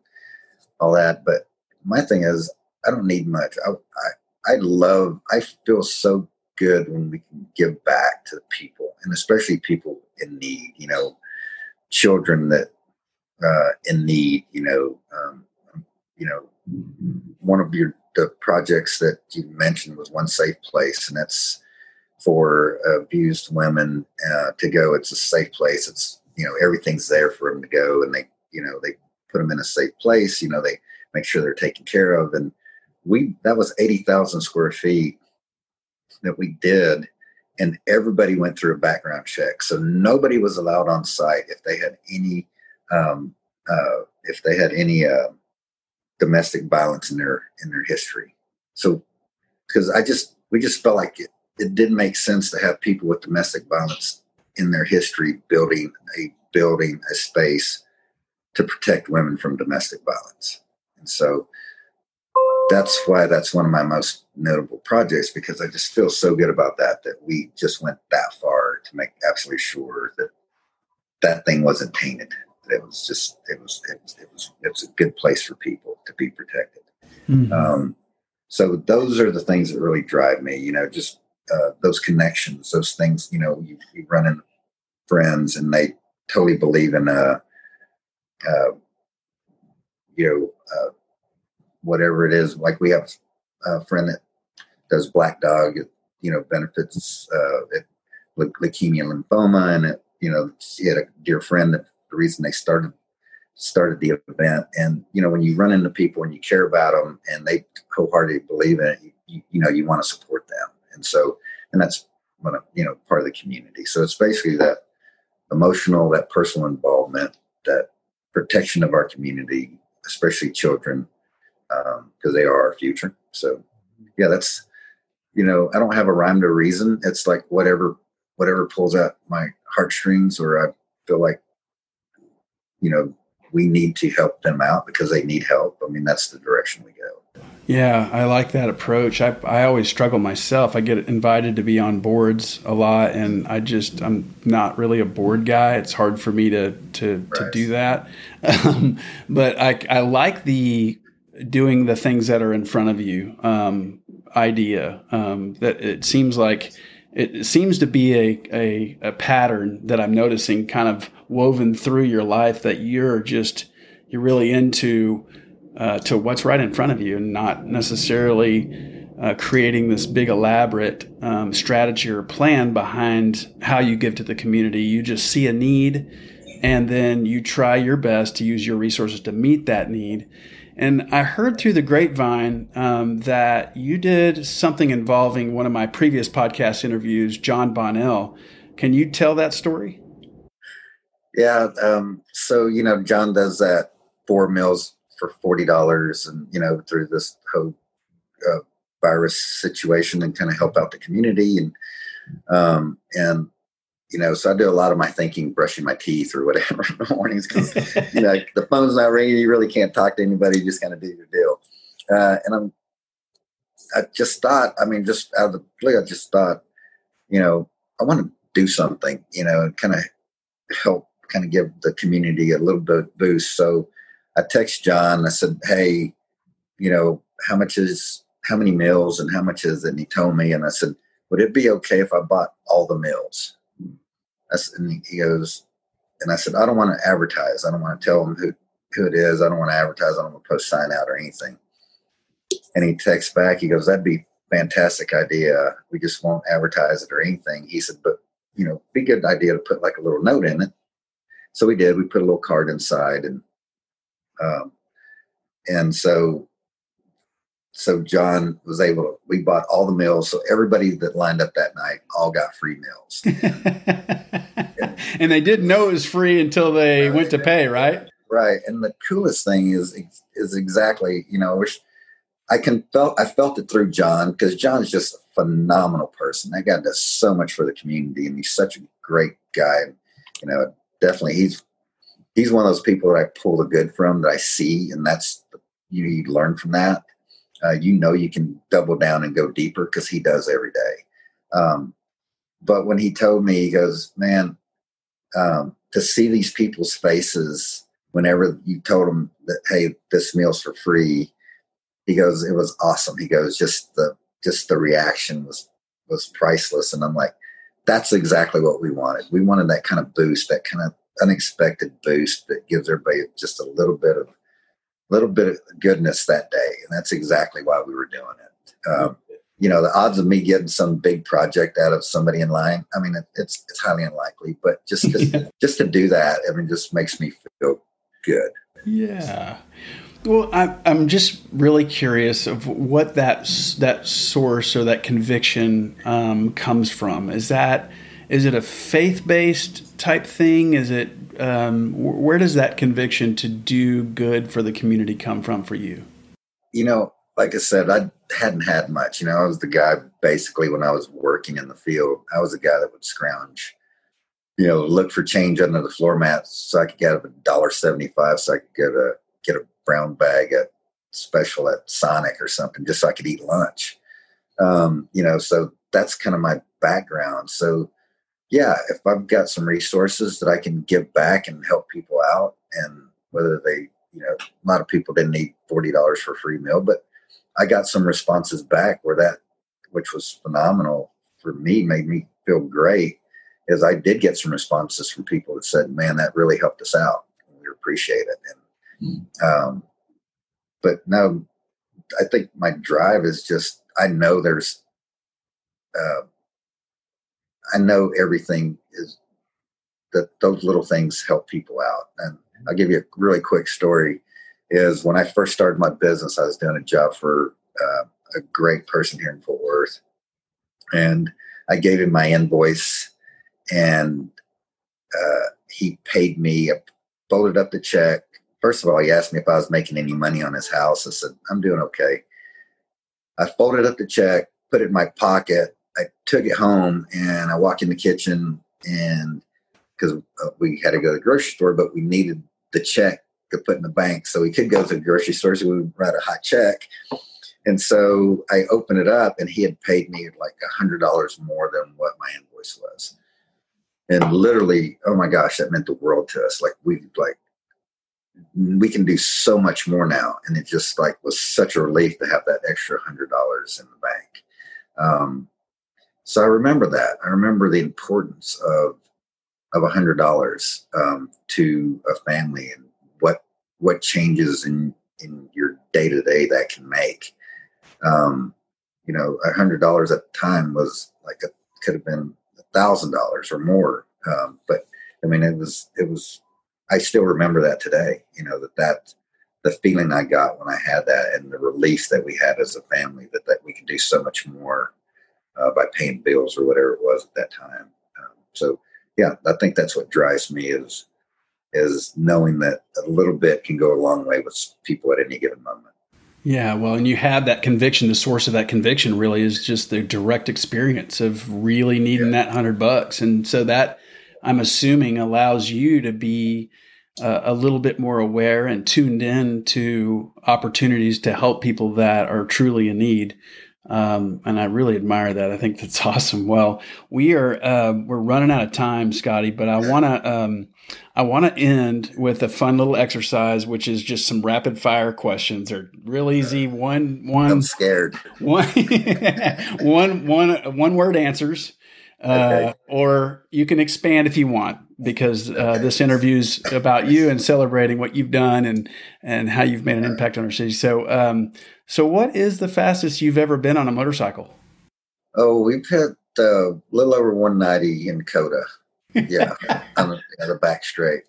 all that. But my thing is, I don't need much. I, I, I love, I feel so good when we can give back to people and especially people in need, you know, children that uh, in need, you know, um, you know, one of your the projects that you mentioned was one safe place, and that's for abused women uh, to go. It's a safe place. It's you know everything's there for them to go, and they you know they put them in a safe place. You know they make sure they're taken care of, and we that was eighty thousand square feet that we did, and everybody went through a background check. So nobody was allowed on site if they had any um, uh, if they had any uh, domestic violence in their in their history. So because I just we just felt like it it didn't make sense to have people with domestic violence in their history building a building a space to protect women from domestic violence. And so that's why that's one of my most notable projects because I just feel so good about that that we just went that far to make absolutely sure that that thing wasn't tainted. It was just it was it was it was, it was a good place for people to be protected. Mm-hmm. Um, so those are the things that really drive me. You know, just uh, those connections, those things. You know, you, you run in friends and they totally believe in uh, uh you know uh, whatever it is. Like we have a friend that does Black Dog. It, you know, benefits uh, it, leukemia, lymphoma, and it, you know, she had a dear friend that the reason they started started the event. And you know, when you run into people and you care about them and they wholeheartedly believe in it, you, you, know, you want to support them. And so, and that's of you know part of the community. So it's basically that emotional, that personal involvement, that protection of our community, especially children, because um, they are our future. So, yeah, that's you know, I don't have a rhyme to reason. It's like whatever whatever pulls out my heartstrings, or I feel like you know we need to help them out because they need help. I mean, that's the direction we go. Yeah, I like that approach. I, I always struggle myself. I get invited to be on boards a lot, and I just I'm not really a board guy. It's hard for me to to, right. to do that. Um, but I I like the doing the things that are in front of you um, idea. Um, that it seems like it seems to be a, a, a pattern that I'm noticing kind of woven through your life that you're just you're really into uh, to what's right in front of you and not necessarily uh, creating this big elaborate um, strategy or plan behind how you give to the community. You just see a need and then you try your best to use your resources to meet that need. And I heard through the grapevine um, that you did something involving one of my previous podcast interviews, Jon Bonnell. Can you tell that story? Yeah. Um, so, you know, Jon does that four meals for $40 and, you know, through this whole uh, virus situation and kind of help out the community. And, um, and you know, so I do a lot of my thinking, brushing my teeth or whatever <laughs> in the mornings because you know the phone's not ringing. You really can't talk to anybody. You just kind of do your deal. Uh, and I'm, I just thought, I mean, just out of the blue, I just thought, you know, I want to do something, you know, and kind of help, kind of give the community a little bit boost. So I text Jon. I said, hey, you know, how much is how many meals and how much is it? And he told me, and I said, would it be okay if I bought all the meals? and he goes, and I said, I don't want to advertise. I don't want to tell them who, who it is. I don't want to advertise. I don't want to post sign out or anything. And he texts back, he goes, That'd be fantastic idea. We just won't advertise it or anything. He said, But you know, be a good idea to put like a little note in it. So we did. We put a little card inside, and um, and so so Jon was able to. We bought all the meals, so everybody that lined up that night all got free meals. <laughs> and they didn't know it was free until they right. went to pay, right? Right. And the coolest thing is is exactly you know, I wish I can felt I felt it through Jon because Jon's just a phenomenal person. That guy does so much for the community, and he's such a great guy. You know, definitely he's he's one of those people that I pull the good from that I see, and that's you, you learn from that. Uh, you know, you can double down and go deeper because he does every day. Um, but when he told me, he goes, "Man, um, to see these people's faces whenever you told them that, hey, this meal's for free." he goes, it was awesome. He goes, just the just the reaction was was priceless. And I'm like, that's exactly what we wanted. We wanted that kind of boost, that kind of unexpected boost that gives everybody just a little bit of little bit of goodness that day. And that's exactly why we were doing it. Um, you know, the odds of me getting some big project out of somebody in line, I mean, it, it's it's highly unlikely. But just to, yeah. <laughs> just to do that, I mean, just makes me feel good. Yeah. Well, I, am just really curious of what that that source or that conviction um, comes from. Is that is it a faith based type thing? Is it um, where does that conviction to do good for the community come from for you? You know, like I said, I hadn't had much. You know, I was the guy basically when I was working in the field. I was the guy that would scrounge you know, look for change under the floor mats so I could get a dollar seventy five so I could get a get a brown bag at special at Sonic or something just so I could eat lunch. Um, you know, so that's kind of my background. So yeah, if I've got some resources that I can give back and help people out and whether they, you know, a lot of people didn't need forty dollars for a free meal, but I got some responses back where that which was phenomenal for me, made me feel great, is I did get some responses from people that said, Man, that really helped us out. We appreciate it. And um, but no, I think my drive is just I know there's, uh, I know everything is that those little things help people out. And I'll give you a really quick story. Is when I first started my business, I was doing a job for uh, a great person here in Fort Worth, and I gave him my invoice, and uh, he paid me, folded up the check, first of all, he asked me if I was making any money on his house. I said, I'm doing okay. I folded up the check, put it in my pocket. I took it home and I walked in the kitchen and because uh, we had to go to the grocery store, but we needed the check to put in the bank. So we could go to the grocery store, so we would write a hot check. And so I opened it up and he had paid me like a hundred dollars more than what my invoice was. And literally, oh my gosh, that meant the world to us. Like we like we can do so much more now. And it just like was such a relief to have that extra hundred dollars in the bank. Um, so i remember that. I remember the importance of of a hundred dollars um, to a family and what what changes in in your day to day that can make. Um, you know a hundred dollars at the time was like a could have been a thousand dollars or more. Um, but i mean it was it was I still remember that today. You know that that the feeling I got when I had that, and the relief that we had as a family that that we could do so much more uh, by paying bills or whatever it was at that time. Um, so yeah, I think that's what drives me is is knowing that a little bit can go a long way with people at any given moment. Yeah, well, and you have that conviction. The source of that conviction really is just the direct experience of really needing yeah. that hundred bucks, and so that I'm assuming allows you to be uh, a little bit more aware and tuned in to opportunities to help people that are truly in need. Um, and I really admire that. I think that's <laughs> awesome. Well, we are uh, we're running out of time, Scotty, but I want to um, I want to end with a fun little exercise, which is just some rapid fire questions. They're real easy. One one. I'm scared. <laughs> One one one one word answers. Uh, or you can expand if you want because uh, okay. this interview is about you and celebrating what you've done and and how you've made an impact on our city. So, um, so what is the fastest you've ever been on a motorcycle? Oh, we've hit uh, a little over 190 in COTA. Yeah, on the, the back straight.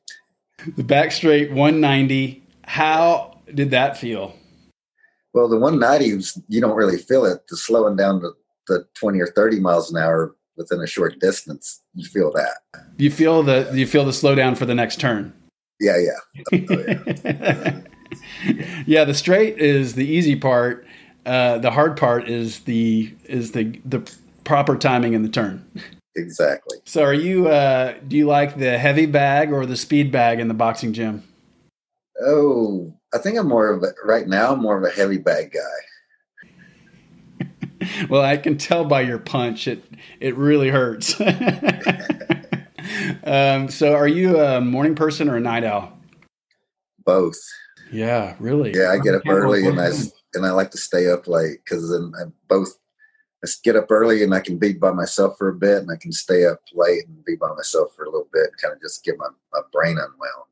The back straight 190. How did that feel? Well, the 190s, you don't really feel it. The slowing down to the 20 or 30 miles an hour within a short distance, you feel that. You feel the you feel the slowdown for the next turn. Yeah, yeah. <laughs> Oh, yeah. yeah, the straight is the easy part. Uh, the hard part is the is the the proper timing in the turn. Exactly. So, are you? Uh, do you like the heavy bag or the speed bag in the boxing gym? Oh, I think I'm more of a, right now. I'm more of a heavy bag guy. <laughs> well, I can tell by your punch. It it really hurts. <laughs> um, so, are you a morning person or a night owl? Both. Yeah, really. Yeah, I get up early and I and I like to stay up late because then I both I get up early and I can be by myself for a bit, and I can stay up late and be by myself for a little bit, kind of just get my, my brain unwound.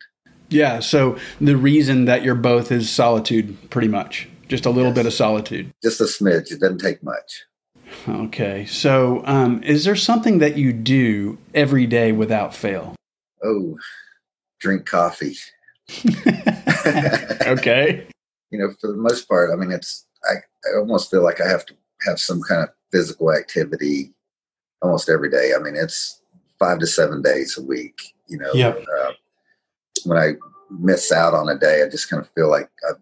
Yeah. So the reason that you're both is solitude, pretty much, just a little yes. bit of solitude. Just a smidge. It doesn't take much. Okay. So, um, is there something that you do every day without fail? Oh, drink coffee. <laughs> okay. <laughs> you know, for the most part, I mean, it's I, I almost feel like I have to have some kind of physical activity almost every day. I mean, it's five to seven days a week. You know, yep. uh, when I miss out on a day, I just kind of feel like I,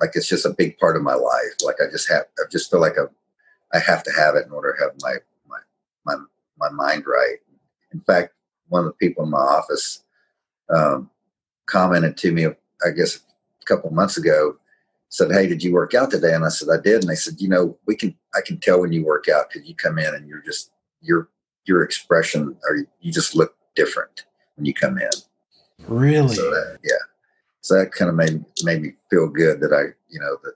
like it's just a big part of my life. Like I just have, I just feel like I, I have to have it in order to have my my my my mind right. In fact, one of the people in my office um, commented to me, I guess, a couple months ago said, "Hey, did you work out today?" And I said, "I did." And they said, "You know, we can I can tell when you work out because you come in and you're just your your expression or you just look different when you come in." Really? So that, yeah. So that kind of made made me feel good that I, you know, that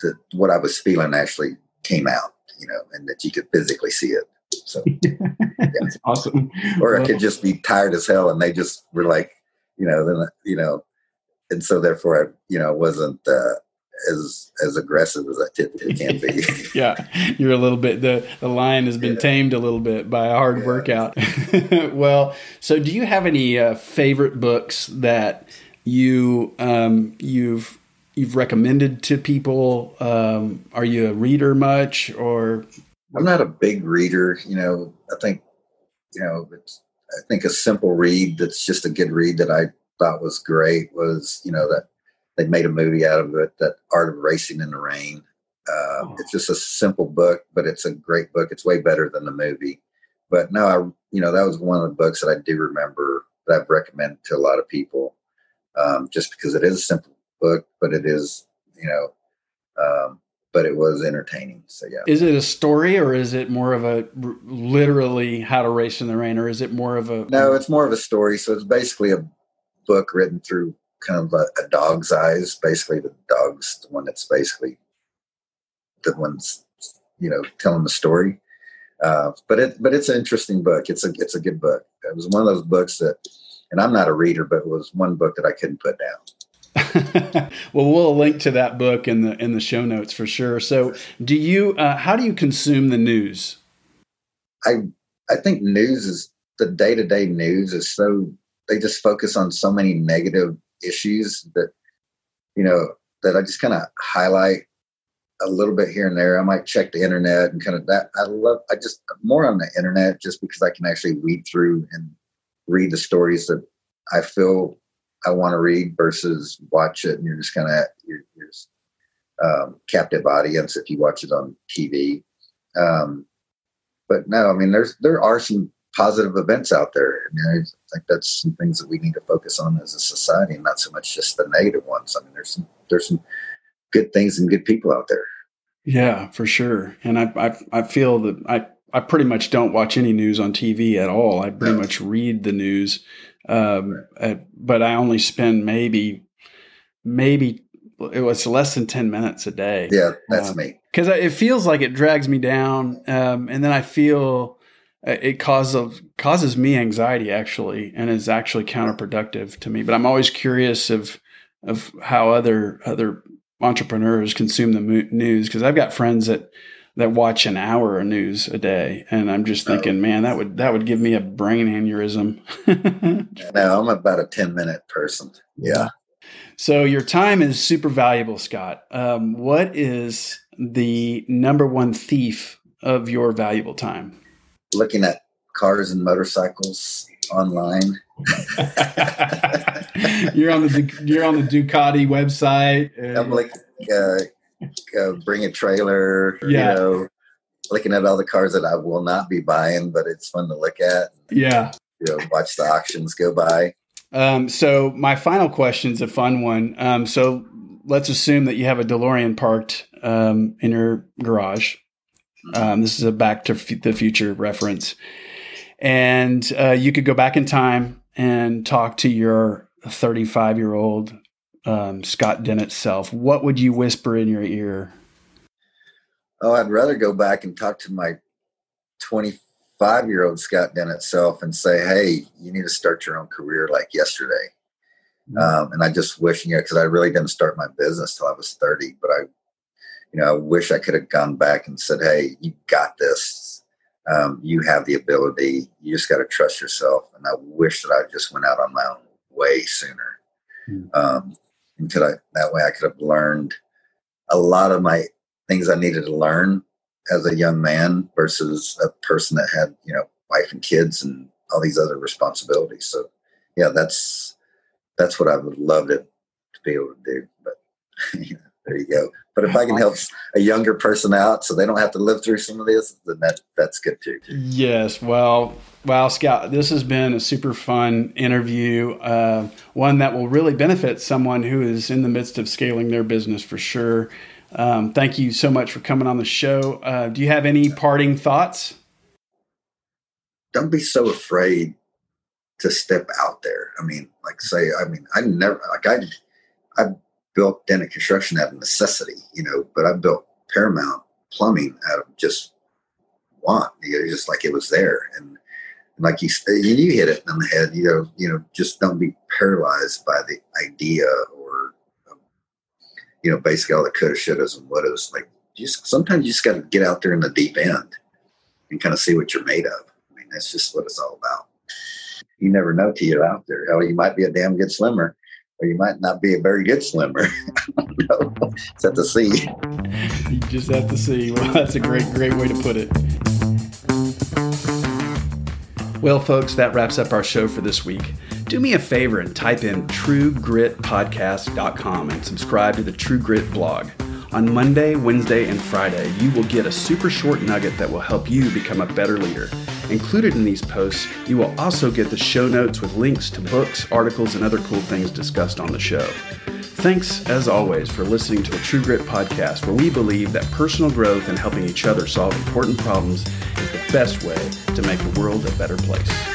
that what I was feeling actually came out, you know, and that you could physically see it. So <laughs> yeah. that's awesome. Or I could just be tired as hell, and they just were like, you know, then you know, and so therefore I, you know, wasn't uh, as as aggressive as I typically can be. <laughs> yeah, you're a little bit the the lion has been yeah. tamed a little bit by a hard yeah. workout. <laughs> well, so do you have any uh, favorite books that you um, you've you've recommended to people? Um, are you a reader much or? I'm not a big reader. You know, I think you know, it's. I think a simple read that's just a good read that I thought was great was you know that they made a movie out of it, that Art of Racing in the Rain. Uh, oh. It's just a simple book, but it's a great book. It's way better than the movie. But no, I you know that was one of the books that I do remember that I've recommended to a lot of people, um, just because it is a simple book, but it is you know, um, but it was entertaining. So yeah. Is it a story or is it more of a literally how to race in the rain, or is it more of a? No, it's more of a story. So it's basically a book written through kind of a, a dog's eyes. Basically, the dog's the one that's basically the one's you know telling the story. Uh, but it but it's an interesting book. It's a it's a good book. It was one of those books that, and I'm not a reader, but it was one book that I couldn't put down. <laughs> well, we'll link to that book in the in the show notes for sure. So, do you? Uh, how do you consume the news? I I think news is the day to day news is so they just focus on so many negative issues that you know that I just kind of highlight a little bit here and there. I might check the internet and kind of that. I love. I just more on the internet just because I can actually weed through and read the stories that I feel I want to read versus watch it and you're just kind of you're, you're just, um, captive audience if you watch it on TV. Um, but no, I mean there's there are some positive events out there. I, mean, I think that's some things that we need to focus on as a society, and not so much just the negative ones. I mean, there's some there's some good things and good people out there. Yeah, for sure. And I I, I feel that I I pretty much don't watch any news on TV at all. I pretty much read the news, um, but I only spend maybe maybe it was less than 10 minutes a day. Yeah, that's um, me. Because it feels like it drags me down. Um, and then I feel it causes causes me anxiety actually, and is actually counterproductive to me. But I'm always curious of of how other other entrepreneurs consume the news because I've got friends that that watch an hour of news a day, and I'm just oh. thinking, man, that would that would give me a brain aneurysm. <laughs> no, I'm about a ten minute person. Yeah. So your time is super valuable, Scott. Um, what is the number one thief of your valuable time? Looking at cars and motorcycles online. <laughs> you're on the you're on the Ducati website. I'm like uh, uh, bring a trailer. Yeah. You know, looking at all the cars that I will not be buying, but it's fun to look at. Yeah. You know, watch the auctions go by. Um, so my final question is a fun one. Um, so let's assume that you have a DeLorean parked um, in your garage. Um, this is a Back to F- the Future reference, and uh, you could go back in time and talk to your 35 year old um, Scott Dennett self. What would you whisper in your ear? Oh, I'd rather go back and talk to my 25 year old Scott Dennett self and say, hey, you need to start your own career like yesterday. Mm-hmm. Um, and I just wish, you know, because I really didn't start my business till I was 30, but I, you know, I wish I could have gone back and said, hey, you got this. Um, you have the ability. You just got to trust yourself. And I wish that I just went out on my own way sooner. Mm-hmm. Um, and could I, that way I could have learned a lot of my things I needed to learn as a young man versus a person that had you know wife and kids and all these other responsibilities. So yeah that's that's what i would love to, to be able to do but <laughs> there you go but if i can help a younger person out so they don't have to live through some of this then that that's good too yes well Wow, Scott, this has been a super fun interview, uh, one that will really benefit someone who is in the midst of scaling their business for sure. Um, thank you so much for coming on the show. Uh, do you have any parting thoughts? Don't be so afraid to step out there. I mean, like say, I mean, I never like I I built Dennett Construction out of necessity, you know, but I built Paramount Plumbing out of just want, you know, just like it was there. And like you, you hit it on the head. You know, you know, just don't be paralyzed by the idea or um, you know, basically all the coulda, shouldas, and wouldas. Like, just sometimes you just got to get out there in the deep end and kind of see what you're made of. I mean, that's just what it's all about. You never know till you're out there. Hell, you might be a damn good swimmer, or you might not be a very good swimmer. I don't. It's have to see. You just have to see. Well, that's a great, great way to put it. Well, folks, that wraps up our show for this week do me a favor and type in truegritpodcast.com and subscribe to the True Grit blog. On Monday, Wednesday, and Friday, you will get a super short nugget that will help you become a better leader. Included in these posts, you will also get the show notes with links to books, articles, and other cool things discussed on the show. Thanks, as always, for listening to the True Grit podcast, where we believe that personal growth and helping each other solve important problems is the best way to make the world a better place.